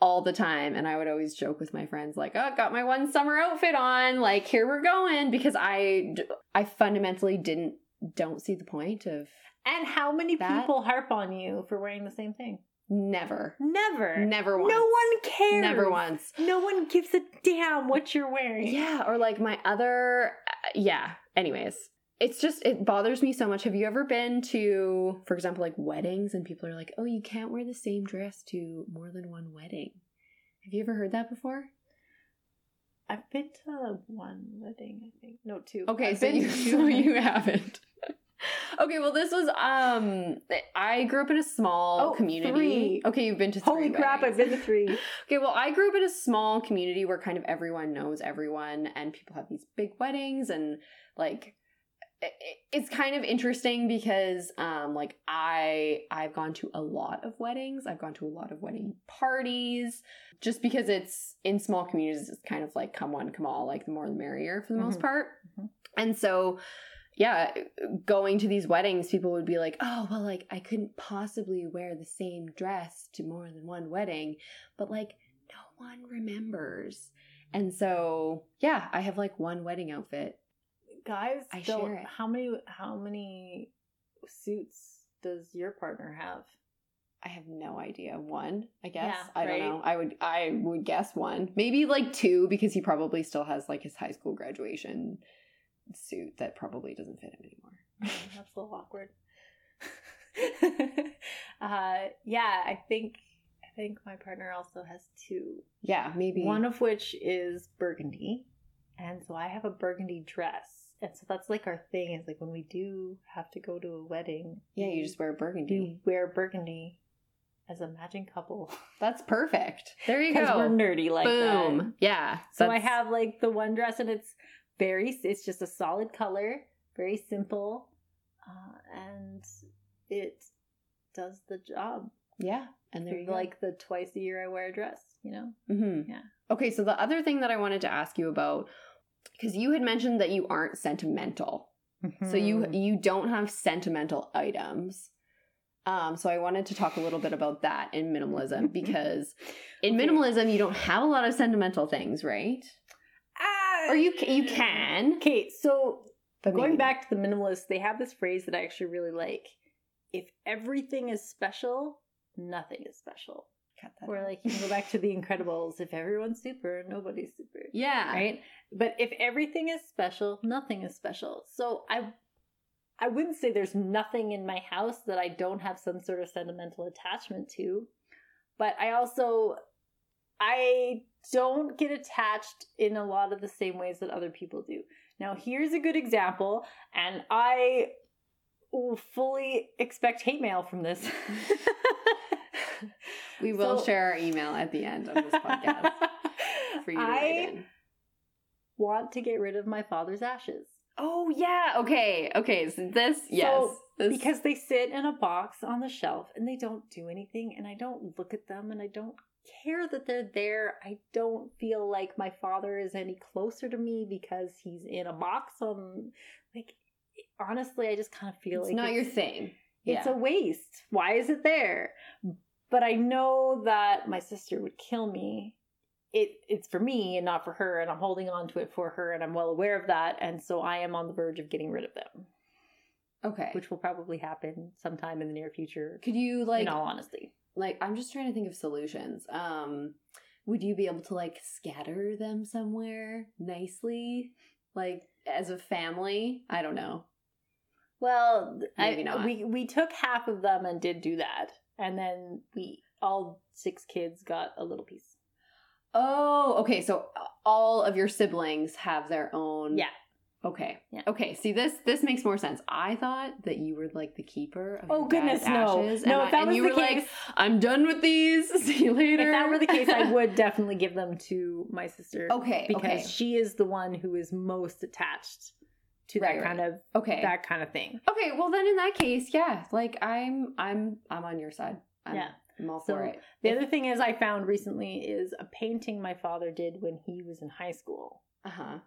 all the time and I would always joke with my friends like, "Oh, got my one summer outfit on. Like, here we're going" because I I fundamentally didn't don't see the point of And how many That- people harp on you for wearing the same thing? never Never. never once. No one cares. Never once. No one gives a damn what you're wearing. Yeah, or like my other uh, yeah. Anyways, it's just it bothers me so much. Have you ever been to for example like weddings and people are like, "Oh, you can't wear the same dress to more than one wedding." Have you ever heard that before? I've been to one wedding, I think. No, two. Okay, I've so you, so you haven't. okay, well, this was um. I grew up in a small Oh, community. three. Okay, you've been to three Holy crap! I've been to three. Okay, well, I grew up in a small community where kind of everyone knows everyone, and people have these big weddings, and like it's kind of interesting because um like i i've gone to a lot of weddings i've gone to a lot of wedding parties just because it's in small communities it's kind of like come one come all like the more the merrier for the most Mhm. part Mhm. and so yeah going to these weddings people would be like oh well like i couldn't possibly wear the same dress to more than one wedding but like no one remembers and so yeah i have like one wedding outfit Guys, I don't. share it. How many? How many suits does your partner have? I have no idea. One, I guess. Yeah, I don't know. I would I would guess one. Maybe like two because he probably still has like his high school graduation suit that probably doesn't fit him anymore. That's a little awkward. uh, yeah, I think I think my partner also has two. Yeah, maybe One of which is burgundy, and so I have a burgundy dress, and so that's like our thing. Is like when we do have to go to a wedding, Yeah, you just wear burgundy. we wear burgundy as a matching couple That's perfect. There you because go. we're nerdy like Boom. that. Yeah. So I have like the one dress, and it's very. It's just a solid color, very simple, uh, and it does the job. Yeah. And there you go. like the twice a year I wear a dress, you know. hmm Yeah. Okay, so the other thing that I wanted to ask you about because you had mentioned that you aren't sentimental. So you Hmm. you don't have sentimental items. Um, so I wanted to talk a little bit about that in minimalism because in Okay. minimalism you don't have a lot of sentimental things, right? ah, Or you you can. Okay, so But going maybe back to the minimalist, they have this phrase that I actually really like. If everything is special, nothing is special. Cut that Or out. like you can go back to the Incredibles. If everyone's super, nobody's super. yeah, right but if everything is special nothing is special so i i wouldn't say there's nothing in my house that i don't have some sort of sentimental attachment to but i also i don't get attached in a lot of the same ways that other people do now here's a good example and i will fully expect hate mail from this We will So- share our email at the end of this podcast for you to write I in. want to get rid of my father's ashes Oh yeah, okay, okay. So this, yes, this, because they sit in a box on the shelf and they don't do anything and i don't look at them and i don't care that they're there i don't feel like my father is any closer to me because he's in a box on like honestly i just kind of feel it's like not your thing. it's yeah. a waste why is it there but i know that my sister would kill me it it's for me and not for her and i'm holding on to it for her and i'm well aware of that and so i am on the verge of getting rid of them okay. which will probably happen sometime in the near future. Could you like in all honesty, like I'm just trying to think of solutions. Um would you be able to like scatter them somewhere nicely? Like as a family? I don't know. well, Maybe I, not. we we took half of them and did do that, and then we all six kids got a little piece. Oh, okay. So uh, all of your siblings have their own Yeah, Okay. Yeah. Okay. See this this makes more sense. I thought that you were like the keeper of Oh, goodness, no. ashes, No, and, if I- that and was you the were like, case- I'm done with these. See you later. if that were the case, I would definitely give them to my sister. Okay. because okay. she is the one who is most attached to Right, that right. kind of Okay. that kind of thing. Okay, well then in that case, yeah, like I'm I'm I'm on your side. I'm, Yeah. I'm all So, for it. The If- other thing is I found recently is a painting my father did when he was in high school. uh-huh.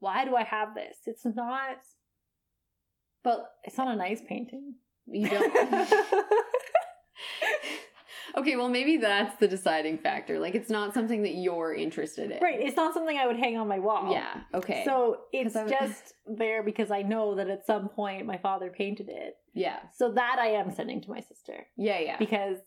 Why do I have this? It's not But it's not a nice painting. you don't Okay, well maybe that's the deciding factor. Like it's not something that you're interested in. right, it's not something I would hang on my wall. Yeah. Okay. So it's would- just there because I know that at some point my father painted it. yeah. So that I am sending to my sister Yeah, yeah. because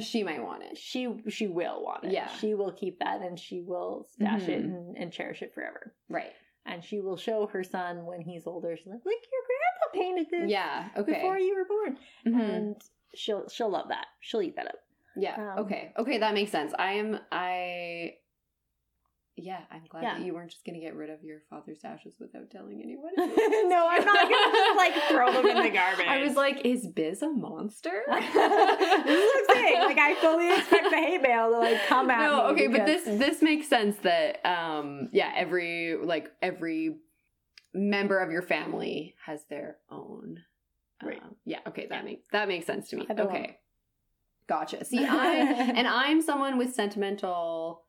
she might want it. she she will want it. Yeah. She will keep that and she will stash it Mhm. and, and cherish it forever. Right. And she will show her son when he's older. She's like, "Look, your grandpa painted this Yeah. Okay. before you were born," Mhm. and she'll she'll love that. She'll eat that up. Yeah. Um, okay. Okay, that makes sense. I am I yeah, I'm glad Yeah. that you weren't just gonna get rid of your father's ashes without telling anyone. no, I'm not gonna just like throw them in the garbage. I was like, is Biz a monster? this is what I'm saying. Like I fully expect the hay bale to like come at no, okay, but this this makes sense that um yeah, every like every member of your family has their own. Right. um, yeah. Okay. That makes that makes sense to me. I Okay. Gotcha. See, I and I'm someone with sentimental.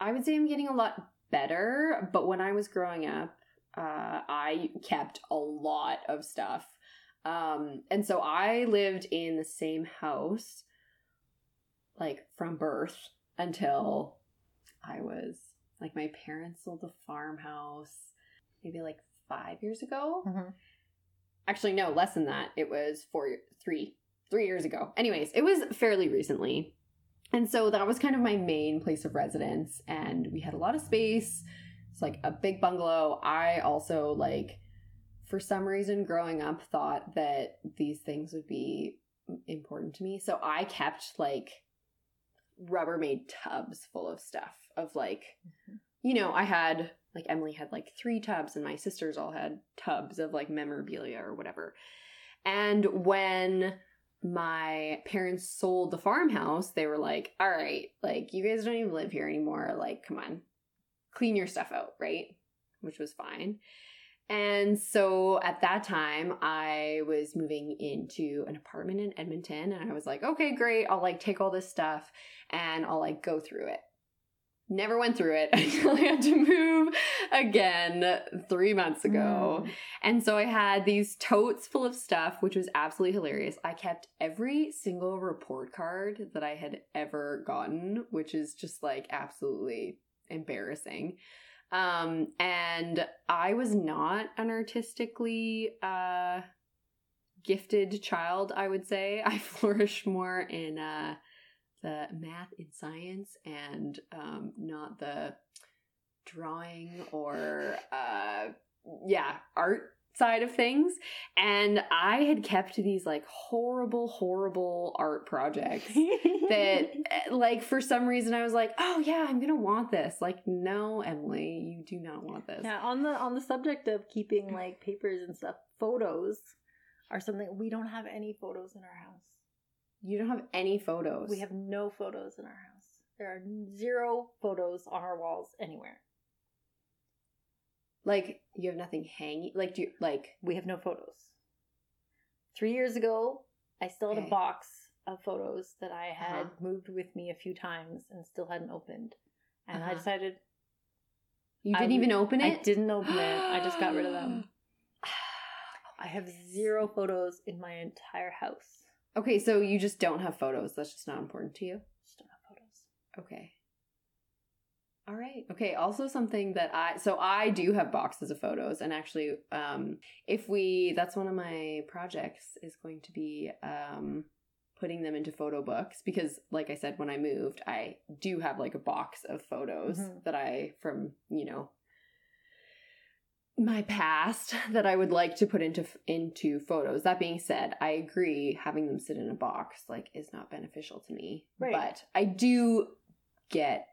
I would say I'm getting a lot better, but when I was growing up, uh, I kept a lot of stuff, um, and so I lived in the same house, like from birth until I was like my parents sold the farmhouse maybe like five years ago. Mhm. Actually, no, less than that. It was four, three, three years ago. Anyways, it was fairly recently. And so that was kind of my main place of residence. And we had a lot of space. It's like a big bungalow. I also, like, for some reason, growing up, thought that these things would be important to me. So I kept, like, Rubbermaid tubs full of stuff, of like, mm-hmm. you know, I had like Emily had like three tubs and my sisters all had tubs of like memorabilia or whatever. And when my parents sold the farmhouse, they were like, all right, like you guys don't even live here anymore. Like, come on, clean your stuff out, right? Which was fine. And so at that time, I was moving into an apartment in Edmonton, and I was like, okay, great. I'll like take all this stuff and I'll like go through it. Never went through it until I had to move again three months ago. Mm. And so I had these totes full of stuff, which was absolutely hilarious. I kept every single report card that I had ever gotten, which is just like absolutely embarrassing. Um, and I was not an artistically uh gifted child, I would say. I flourish more in uh the math and science and um not the drawing or uh yeah, art side of things. And I had kept these like horrible, horrible art projects that eh, like for some reason I was like, "Oh yeah, I'm to want this." Like, "No, Emily, you do not want this." Yeah, on the on the subject of keeping like papers and stuff, photos are something we don't have any photos in our house. You don't have any photos. We have no photos in our house. There are zero photos on our walls anywhere. like you have nothing hanging. Like do you like We have no photos. Three years ago, I still had Okay. a box of photos that I had Uh-huh. moved with me a few times and still hadn't opened. And I Uh-huh. decided you didn't even open it? I didn't open it. I just got rid of them. I have zero photos in my entire house. Okay, so you just don't have photos. That's just not important to you. Just don't have photos. Okay. All right. Okay, also something that I so I do have boxes of photos and actually um if we that's one of my projects is going to be um putting them into photo books because like I said when I moved, I do have like a box of photos Mhm. that I from, you know, my past that I would like to put into into photos. That being said, I agree having them sit in a box like is not beneficial to me. Right. But I do get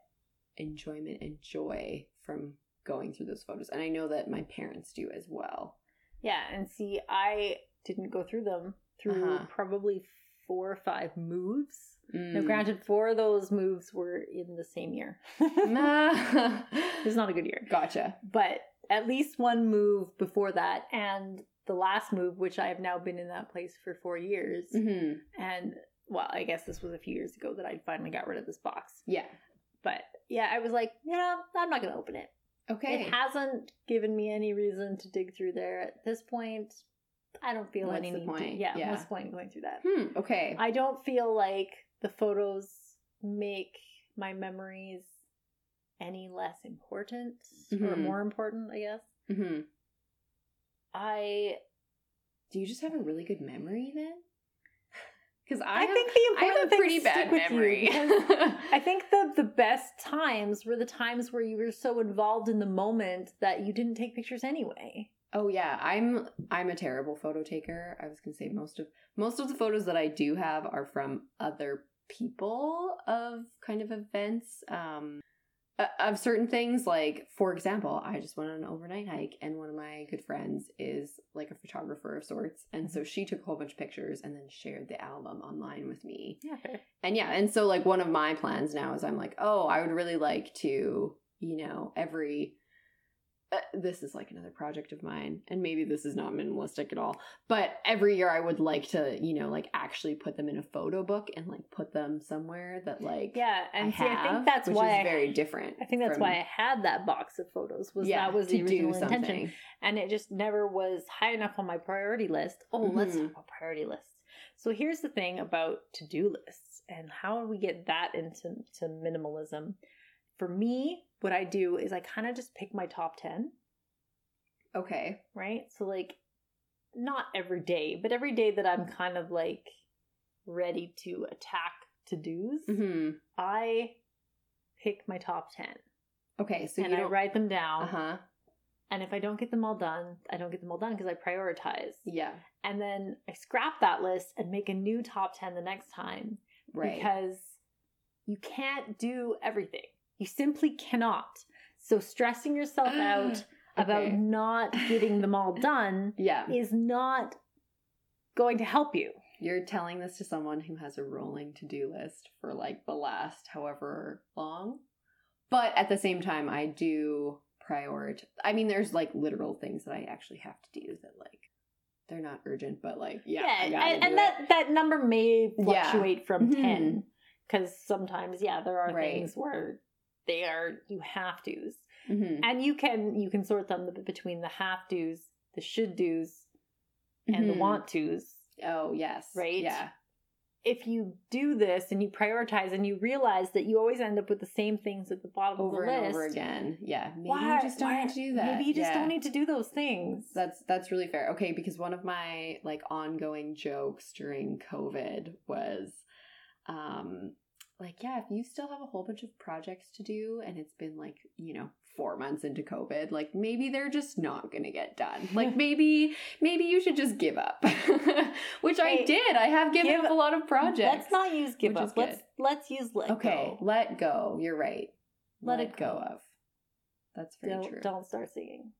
enjoyment and joy from going through those photos. And I know that my parents do as well. Yeah, and see, I didn't go through them through Uh-huh. probably four or five moves. Now, Mm. granted, four of those moves were in the same year. Ah. it's not a good year. gotcha. But at least one move before that, and the last move, which I have now been in that place for four years. hmm And, well, I guess this was a few years ago that I finally got rid of this box. Yeah. But yeah, I was like, you know, I'm not going to open it. Okay. It hasn't given me any reason to dig through there at this point. I don't feel What's any need to- point? yeah, Yeah. what's the point going through that? hmm. Okay. I don't feel like the photos make my memories any less important or Mhm. more important, I guess. hmm I Do you just have a really good memory then? Because I, I, have, think the I important have a things pretty bad memory. I think the the best times were the times where you were so involved in the moment that you didn't take pictures anyway. Oh yeah, I'm I'm a terrible photo taker. I was gonna say most of most of the photos that I do have are from other people of kind of events. Um Uh, of certain things. Like, for example, I just went on an overnight hike, and one of my good friends is like a photographer of sorts. And so mm-hmm. she took a whole bunch of pictures and then shared the album online with me. Yeah. And yeah, and so like one of my plans now is I'm like, oh, I would really like to, you know, every uh, this is like another project of mine and maybe this is not minimalistic at all but every year i would like to you know like actually put them in a photo book and like put them somewhere that like Yeah, and I see, I think that's which why is I- very different I think that's from- why I had that box of photos. Was yeah that was to the original do intention, something and it just never was high enough on my priority list. Oh, let's Mhm. talk about priority lists. So here's the thing about to do lists and how do we get that into to minimalism. For me, what I do is I kind of just pick my top ten. okay right? So like not every day, but every day that I'm kind of like ready to attack to dos, hmm I pick my top 10 okay so and you I write them down. uh-huh And if I don't get them all done, I don't get them all done because I prioritize. yeah And then I scrap that list and make a new top 10 the next time right because you can't do everything. You simply cannot. So stressing yourself out about not getting them all done yeah is not going to help you. You're telling this to someone who has a rolling to do list for like the last however long. But at the same time, I do prioritize. I mean, there's like literal things that I actually have to do that like they're not urgent, but like yeah, I gotta and, do and it. that that number may Yeah. fluctuate from Mhm. ten because sometimes yeah there are Right. things where they are you have tos Mhm. and you can you can sort them between the have tos, the should dos, and the Mhm. want tos. Oh yes, Right? Yeah, If you do this and you prioritize and you realize that you always end up with the same things at the bottom over of the and list, over again. Yeah, maybe why- you just don't why- need to do that. Maybe you just Yeah. don't need to do those things. That's that's really fair. Okay, because one of my like ongoing jokes during COVID was um like yeah, if you still have a whole bunch of projects to do and it's been like, you know, 4 months into COVID, like maybe they're just not going to get done. Like maybe maybe you should just give up. Which I did. I have given give- up a lot of projects. Let's not use give up. Let's let's use let Okay, go. let go. You're right. Let it go. of. That's very Don't true. don't start singing.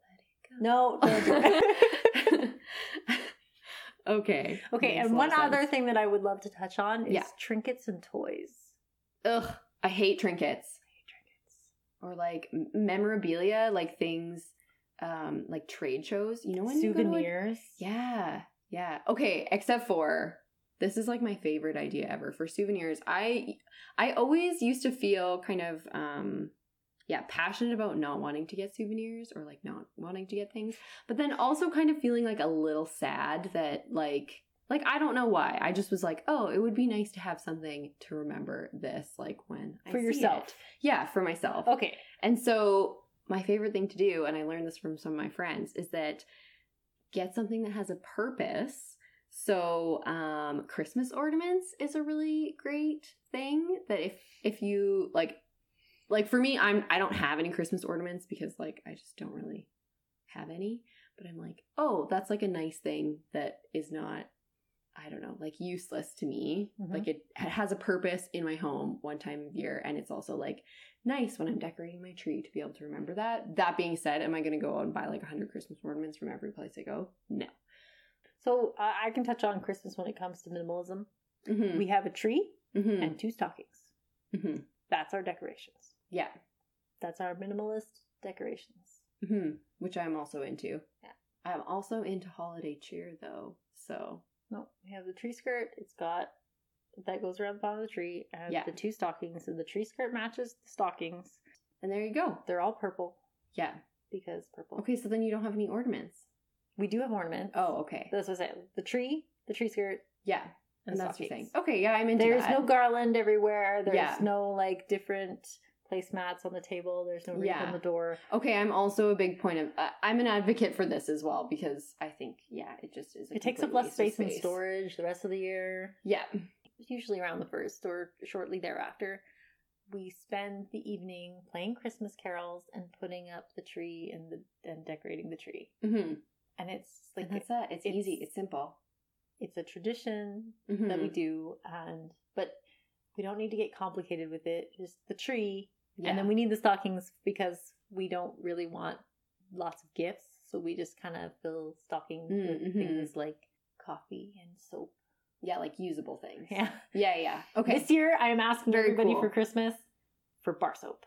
let it go. No, don't do it. okay. Okay, Makes and one other thing that I would love to touch on is Yeah. trinkets and toys. Ugh, I hate trinkets I hate trinkets. or like memorabilia, like things, um, like trade shows. You know when you go to a- Souvenirs. yeah, yeah. Okay, except for this is like my favorite idea ever for souvenirs. I I always used to feel kind of um yeah, passionate about not wanting to get souvenirs or like not wanting to get things, but then also kind of feeling like a little sad that like like I don't know why. I just was like, "Oh, it would be nice to have something to remember this like when I For yourself. it." Yeah, for myself. Okay. And so my favorite thing to do, and I learned this from some of my friends, is that get something that has a purpose. So um, Christmas ornaments is a really great thing. That if if you like, like for me, I'm I don't have any Christmas ornaments because like I just don't really have any. But I'm like, oh, that's like a nice thing that is not. I don't know, like useless to me. Mhm. Like it has a purpose in my home one time of year, and it's also like nice when I'm decorating my tree to be able to remember that. That being said, am I going to go out and buy like 100 Christmas ornaments from every place I go? No. So uh, I can touch on Christmas when it comes to minimalism. Mm-hmm. We have a tree mm-hmm. and two stockings. hmm That's our decorations. Yeah. That's our minimalist decorations. hmm Which I'm also into. Yeah. I'm also into holiday cheer though. So No, we have the tree skirt. It's got that goes around the bottom of the tree, and Yeah. the two stockings. And the tree skirt matches the stockings. and there you go. They're all purple Yeah. because purple. Okay, so then you don't have any ornaments. We do have ornaments. Oh, okay. that's what I said. The tree, the tree skirt, Yeah. and, that's what you're saying. stockings. Okay, yeah, I'm into There's that. no garland everywhere. There's Yeah. no like different placemats on the table. There's no wreath Yeah. on the door. Okay, I'm also a big point of. Uh, I'm an advocate for this as well because I think, yeah, it just is. A It takes up less waste space in storage the rest of the year. Yeah. Usually around the first or shortly thereafter. We spend the evening playing Christmas carols and putting up the tree and the and decorating the tree. hmm And it's like And that's it. It's, it's- easy. It's simple. it's a tradition Mhm. that we do and but we don't need to get complicated with it. Just the tree Yeah. And then we need the stockings because we don't really want lots of gifts. So we just kind of fill stockings Mm, with things like coffee and soap. yeah, like usable things. Yeah. Yeah, yeah. Okay. This year, I am asking Very everybody cool. for Christmas for bar soap.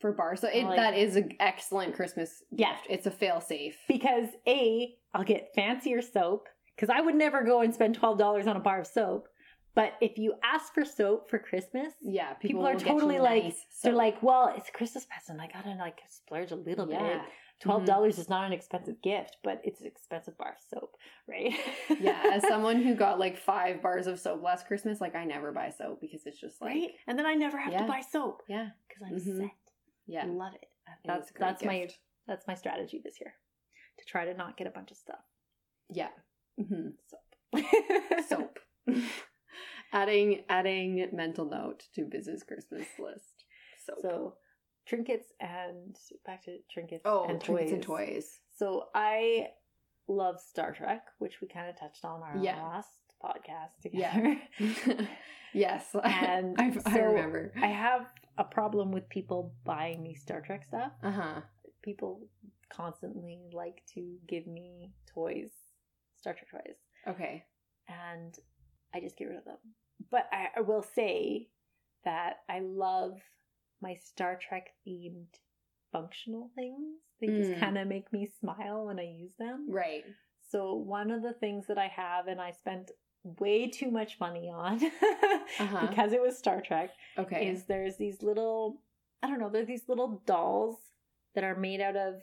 for bar. So it, Like- that is an excellent Christmas Yeah. gift. It's a fail safe. Because A, I'll get fancier soap because I would never go and spend $12 on a bar of soap. But if you ask for soap for Christmas, Yeah, people, people, are totally like, nice they're like, well, it's a Christmas present. I gotta like splurge a little yeah. Mm-hmm. bit. Twelve dollars is not an expensive gift, but it's an expensive bar of soap, right? yeah, as someone who got like five bars of soap last Christmas, like I never buy soap because it's just like right? And then I never have Yeah. to buy soap yeah, because I'm Mhm. set. yeah. Love it. It That's is a great that's my that's my strategy this year to try to not get a bunch of stuff. yeah. hmm Soap. Soap. adding adding mental note to Biz's Christmas list. Soap. So trinkets and back to trinkets oh, and trinkets toys. and toys. So I love Star Trek, which we kind of touched on our Yeah. last podcast Yeah. together. yes, And I, I remember. I have a problem with people buying me Star Trek stuff. Uh huh. People constantly like to give me toys, Star Trek toys, Okay. and I just get rid of them. But I, I will say that I love my Star Trek themed functional things. They just Mm. kind of make me smile when I use them. Right. So one of the things that I have and I spent way too much money on Uh-huh. because it was Star Trek Okay. is there's these little I don't know, they're these little dolls that are made out of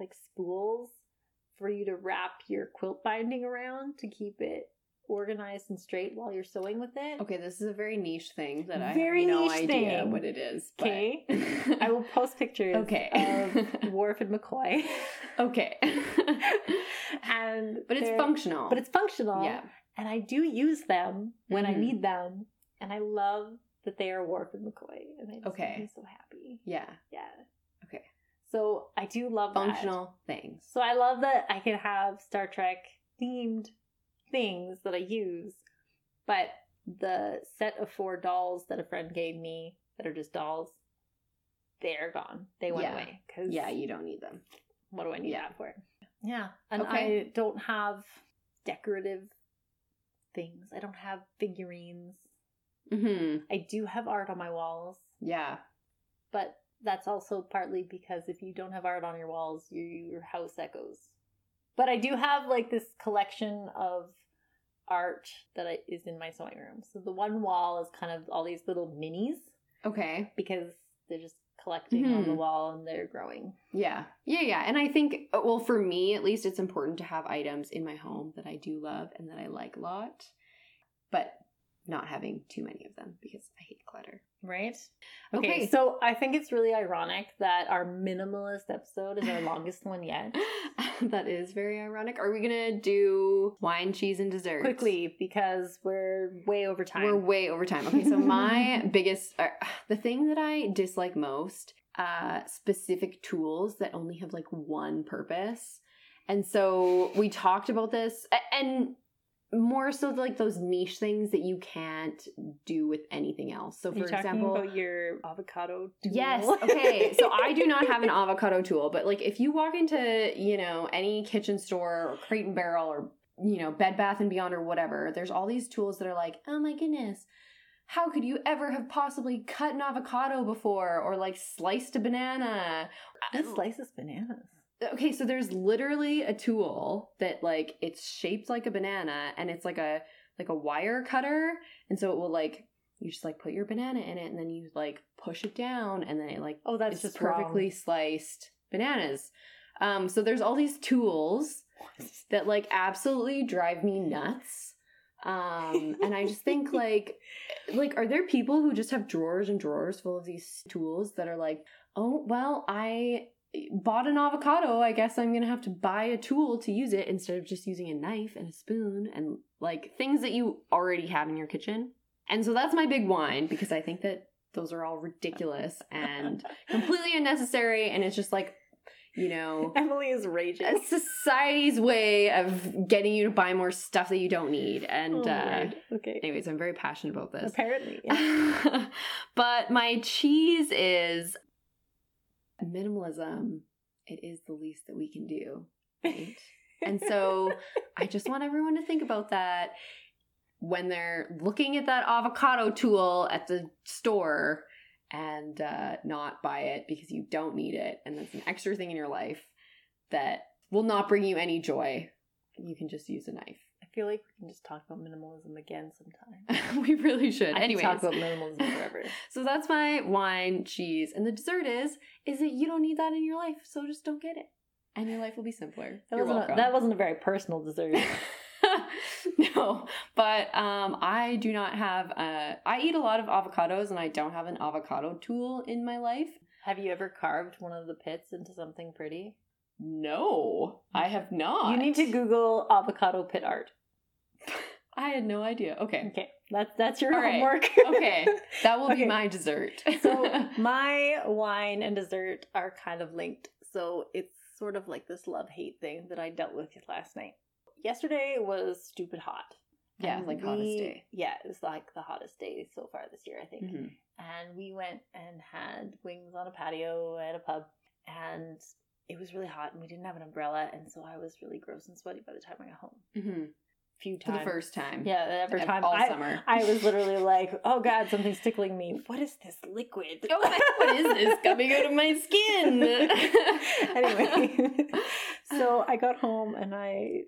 like spools for you to wrap your quilt binding around to keep it organized and straight while you're sewing with it. Okay, this is a very niche thing that I Very have no niche idea thing. what it is. Okay. I will post pictures Okay. of Worf and McCoy. okay. and but it's functional. But it's functional. yeah. and I do use them when I Mhm. need them, and I love that they are Worf and McCoy, and they Okay. make me so happy. Yeah. Yeah. Okay. So I do love that. Functional things. So I love that I can have Star Trek themed things that I use, but the set of four dolls that a friend gave me that are just dolls, they're gone. They went Yeah. away because Yeah, you don't need them. what do I need Yeah. that for? Yeah, and Okay. I don't have decorative things. I don't have figurines. Mm-hmm. I do have art on my walls, Yeah. but that's also partly because if you don't have art on your walls, your your house echoes. But I do have like this collection of art that I, is in my sewing room. So the one wall is kind of all these little minis Okay. because they're just collecting on the Mhm. wall and they're growing. Yeah. Yeah, yeah. And I think, uh, well, for me at least, it's important to have items in my home that I do love and that I like a lot, but not having too many of them because I hate clutter. Right? Okay, Okay. so I think it's really ironic that our minimalist episode is our longest one yet. that is very ironic. Are we going to do wine, cheese, and dessert? Quickly, because we're way over time. We're way over time. Okay, so my biggest, uh, the thing that I dislike most, uh, specific tools that only have like one purpose. And so we talked about this, and more so like those niche things that you can't do with anything else. So for example, about your avocado tool? Yes. Okay. So I do not have an avocado tool, but like if you walk into, you know, any kitchen store or Crate and Barrel or, you know, Bed Bath and Beyond or whatever, there's all these tools that are like, oh my goodness, how could you ever have possibly cut an avocado before or like sliced a banana? This slices bananas. Okay, so there's literally a tool that like it's shaped like a banana and it's like a like a wire cutter and so it will like you just like put your banana in it and then you like push it down and then it like Oh, that's just perfectly wrong. sliced bananas. Um, so there's all these tools that like absolutely drive me nuts. Um, and I just think like, like, are there people who just have drawers and drawers full of these tools that are like, oh well, I bought an avocado. I guess I'm gonna have to buy a tool to use it instead of just using a knife and a spoon and like things that you already have in your kitchen. And so that's my big whine because I think that those are all ridiculous and completely unnecessary and it's just like you know, Emily is raging. society's way of getting you to buy more stuff that you don't need. And Oh, uh, okay. anyways, I'm very passionate about this. Apparently. yeah. but my cheese is minimalism. It is the least that we can do. Right? And so I just want everyone to think about that when they're looking at that avocado tool at the store and uh, not buy it because you don't need it. And that's an extra thing in your life that will not bring you any joy. You can just use a knife. Feel like we can just talk about minimalism again sometime. we really should. I Anyways, talk about minimalism forever. so that's my wine, cheese, and the dessert is is that you don't need that in your life, so just don't get it, and your life will be simpler. That You're wasn't, a, welcome. that wasn't a very personal dessert. no, but um, I do not have. Uh, I eat a lot of avocados, and I don't have an avocado tool in my life. Have you ever carved one of the pits into something pretty? No, I have not. You need to Google avocado pit art. I had no idea. Okay, Okay, that's that's your All right. homework. okay, that will Okay. be my dessert. so my wine and dessert are kind of linked. So it's sort of like this love hate thing that I dealt with last night. Yesterday was stupid hot. yeah, like hottest day. Yeah, it was like the hottest day so far this year, I think. Mhm. And we went and had wings on a patio at a pub, and it was really hot, and we didn't have an umbrella, and so I was really gross and sweaty by the time I got home. Mhm. Few For the first time. Yeah, every time. all I, summer. I was literally like, "Oh God, something's tickling me. What is this liquid? Oh my- what is this coming out of my skin? anyway, so I got home and I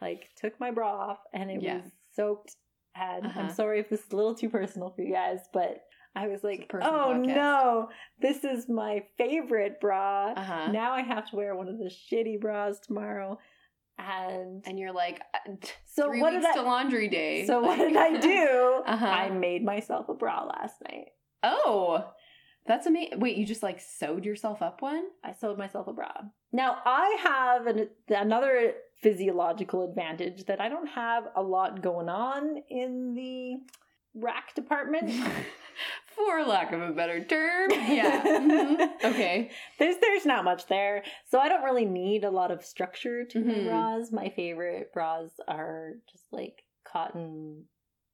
like took my bra off and it Yeah. was soaked. And Uh-huh. I'm sorry if this is a little too personal for you guys, but I was like, "Oh podcast. no, this is my favorite bra. Uh-huh. Now I have to wear one of the shitty bras tomorrow." And and you're like, uh, so three what weeks did I? to laundry day. So what did I do? Uh-huh. I made myself a bra last night. oh, that's amazing. Wait, you just like sewed yourself up one? I sewed myself a bra. Now I have an, another physiological advantage that I don't have a lot going on in the rack department. For lack of a better term. Yeah. Mhm. Okay. There's there's not much there, so I don't really need a lot of structure to my Mhm. bras. My favorite bras are just like cotton.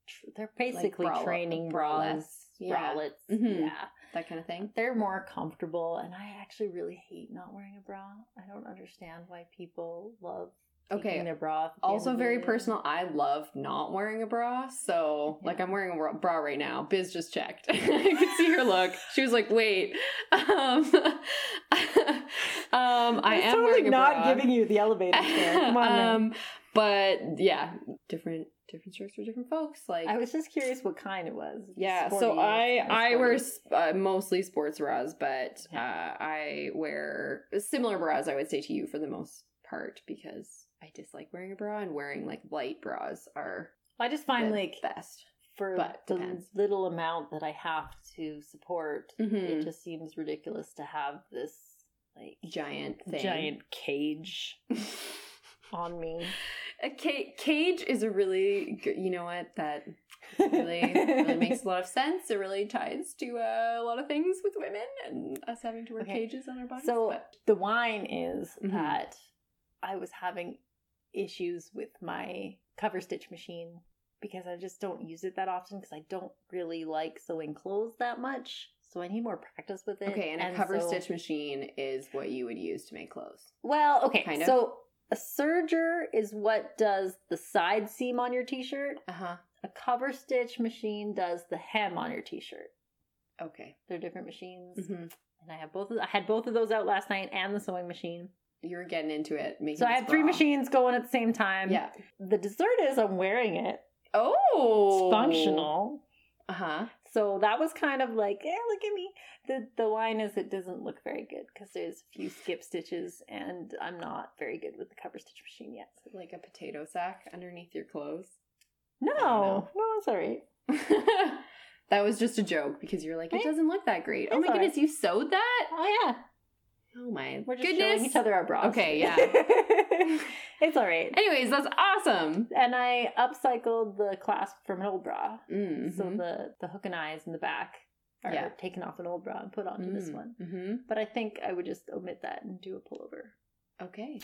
tr- They're basically brala- training bralettes. bras, Yeah. bralettes. Mhm. Yeah. That kind of thing. they're more comfortable and i actually really hate not wearing a bra i don't understand why people love taking Okay. their bra off at the end Also, very day. personal. I love not wearing a bra. So, Yeah. like, I'm wearing a bra- right now. Biz just checked. I could see her look. She was like, wait. Um, um, i am totally wearing a not bra. giving you the elevator. Come on um, but yeah, different different shirts for different folks. Like, i was just curious what kind it was yeah. Sporty so I I wear uh, mostly sports bras, but uh, I wear similar bras. I would say to you for the most part because I dislike wearing a bra and wearing like light bras are i just find the like best. for but the depends. little amount that i have to support Mhm. it just seems ridiculous to have this like Giant thing. giant cage on me A ca- cage is a really good, you know what that really really makes a lot of sense. It really ties to uh, a lot of things with women and us having to wear Okay. cages on our bodies. So but- the wine is Mhm. that I was having issues with my cover stitch machine because I just don't use it that often because I don't really like sewing clothes that much. So I need more practice with it. okay, and a cover so- stitch machine is what you would use to make clothes. Well, okay. Kind of. So a serger is what does the side seam on your t-shirt. Uh huh. A cover stitch machine does the hem on your t-shirt. Okay. They're different machines. hmm And I have both of I had both of those out last night and the sewing machine. You were getting into it. Making So I had three machines going at the same time. Yeah. The dessert is I'm wearing it. Oh. It's functional. Uh huh. So that was kind of like, eh, look at me. The the line is it doesn't look very good because there's a few skip stitches and I'm not very good with the cover stitch machine yet. Like a potato sack underneath your clothes. No, no, it's all right. that was just a joke because you're like, it doesn't look that great. Oh my goodness, you sewed that? Oh yeah, Oh my we're just goodness. showing each other our bras. Okay, yeah. it's all right. Anyways, that's awesome. And I upcycled the clasp from an old bra. Mm-hmm. So the the hook and eyes in the back are Yeah. taken off an old bra and put onto this one. Mm-hmm. But I think I would just omit that and do a pullover. Okay.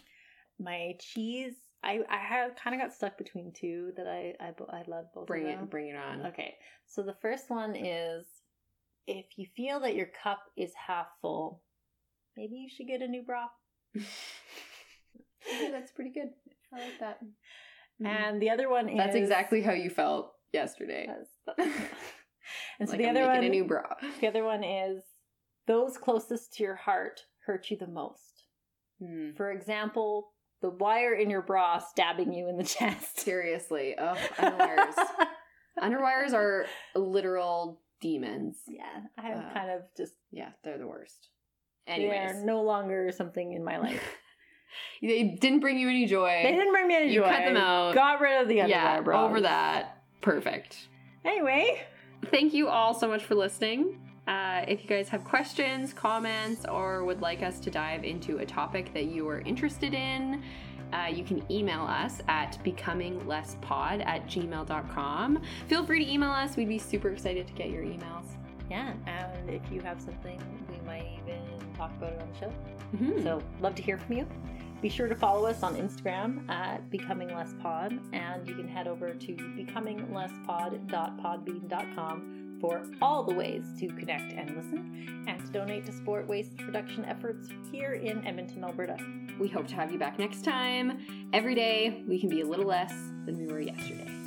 My cheese, I I have kind of got stuck between two that I I, I love both. Bring of it. Bring it on. Okay, so the first one is if you feel that your cup is half full, maybe you should get a new bra. Okay, that's pretty good. I like that. Mhm. And the other one is that's exactly how you felt yesterday. That's- and so like the I'm other one, a new bra. the other one is those closest to your heart hurt you the most. Mm. For example, the wire in your bra stabbing you in the chest. Seriously. Oh, underwires. underwires are literal demons. yeah, I have Uh, kind of just Yeah, they're the worst. They are no longer something in my life. they didn't bring you any joy. They didn't bring me any You joy. You cut them out. Got rid of the underwire yeah, bras. over that. Perfect. Anyway, Thank you all so much for listening. Uh, if you guys have questions, comments, or would like us to dive into a topic that you are interested in, uh, you can email us at becominglesspod at gmail.com. Feel free to email us. We'd be super excited to get your emails. yeah, and if you have something, we might even talk about it on the show. Mhm. So, love to hear from you. Be sure to follow us on Instagram at Becoming Less Pod, and you can head over to becominglesspod.podbean.com for all the ways to connect and listen, and to donate to sport waste reduction efforts here in Edmonton, Alberta. we hope to have you back next time. Every day, we can be a little less than we were yesterday.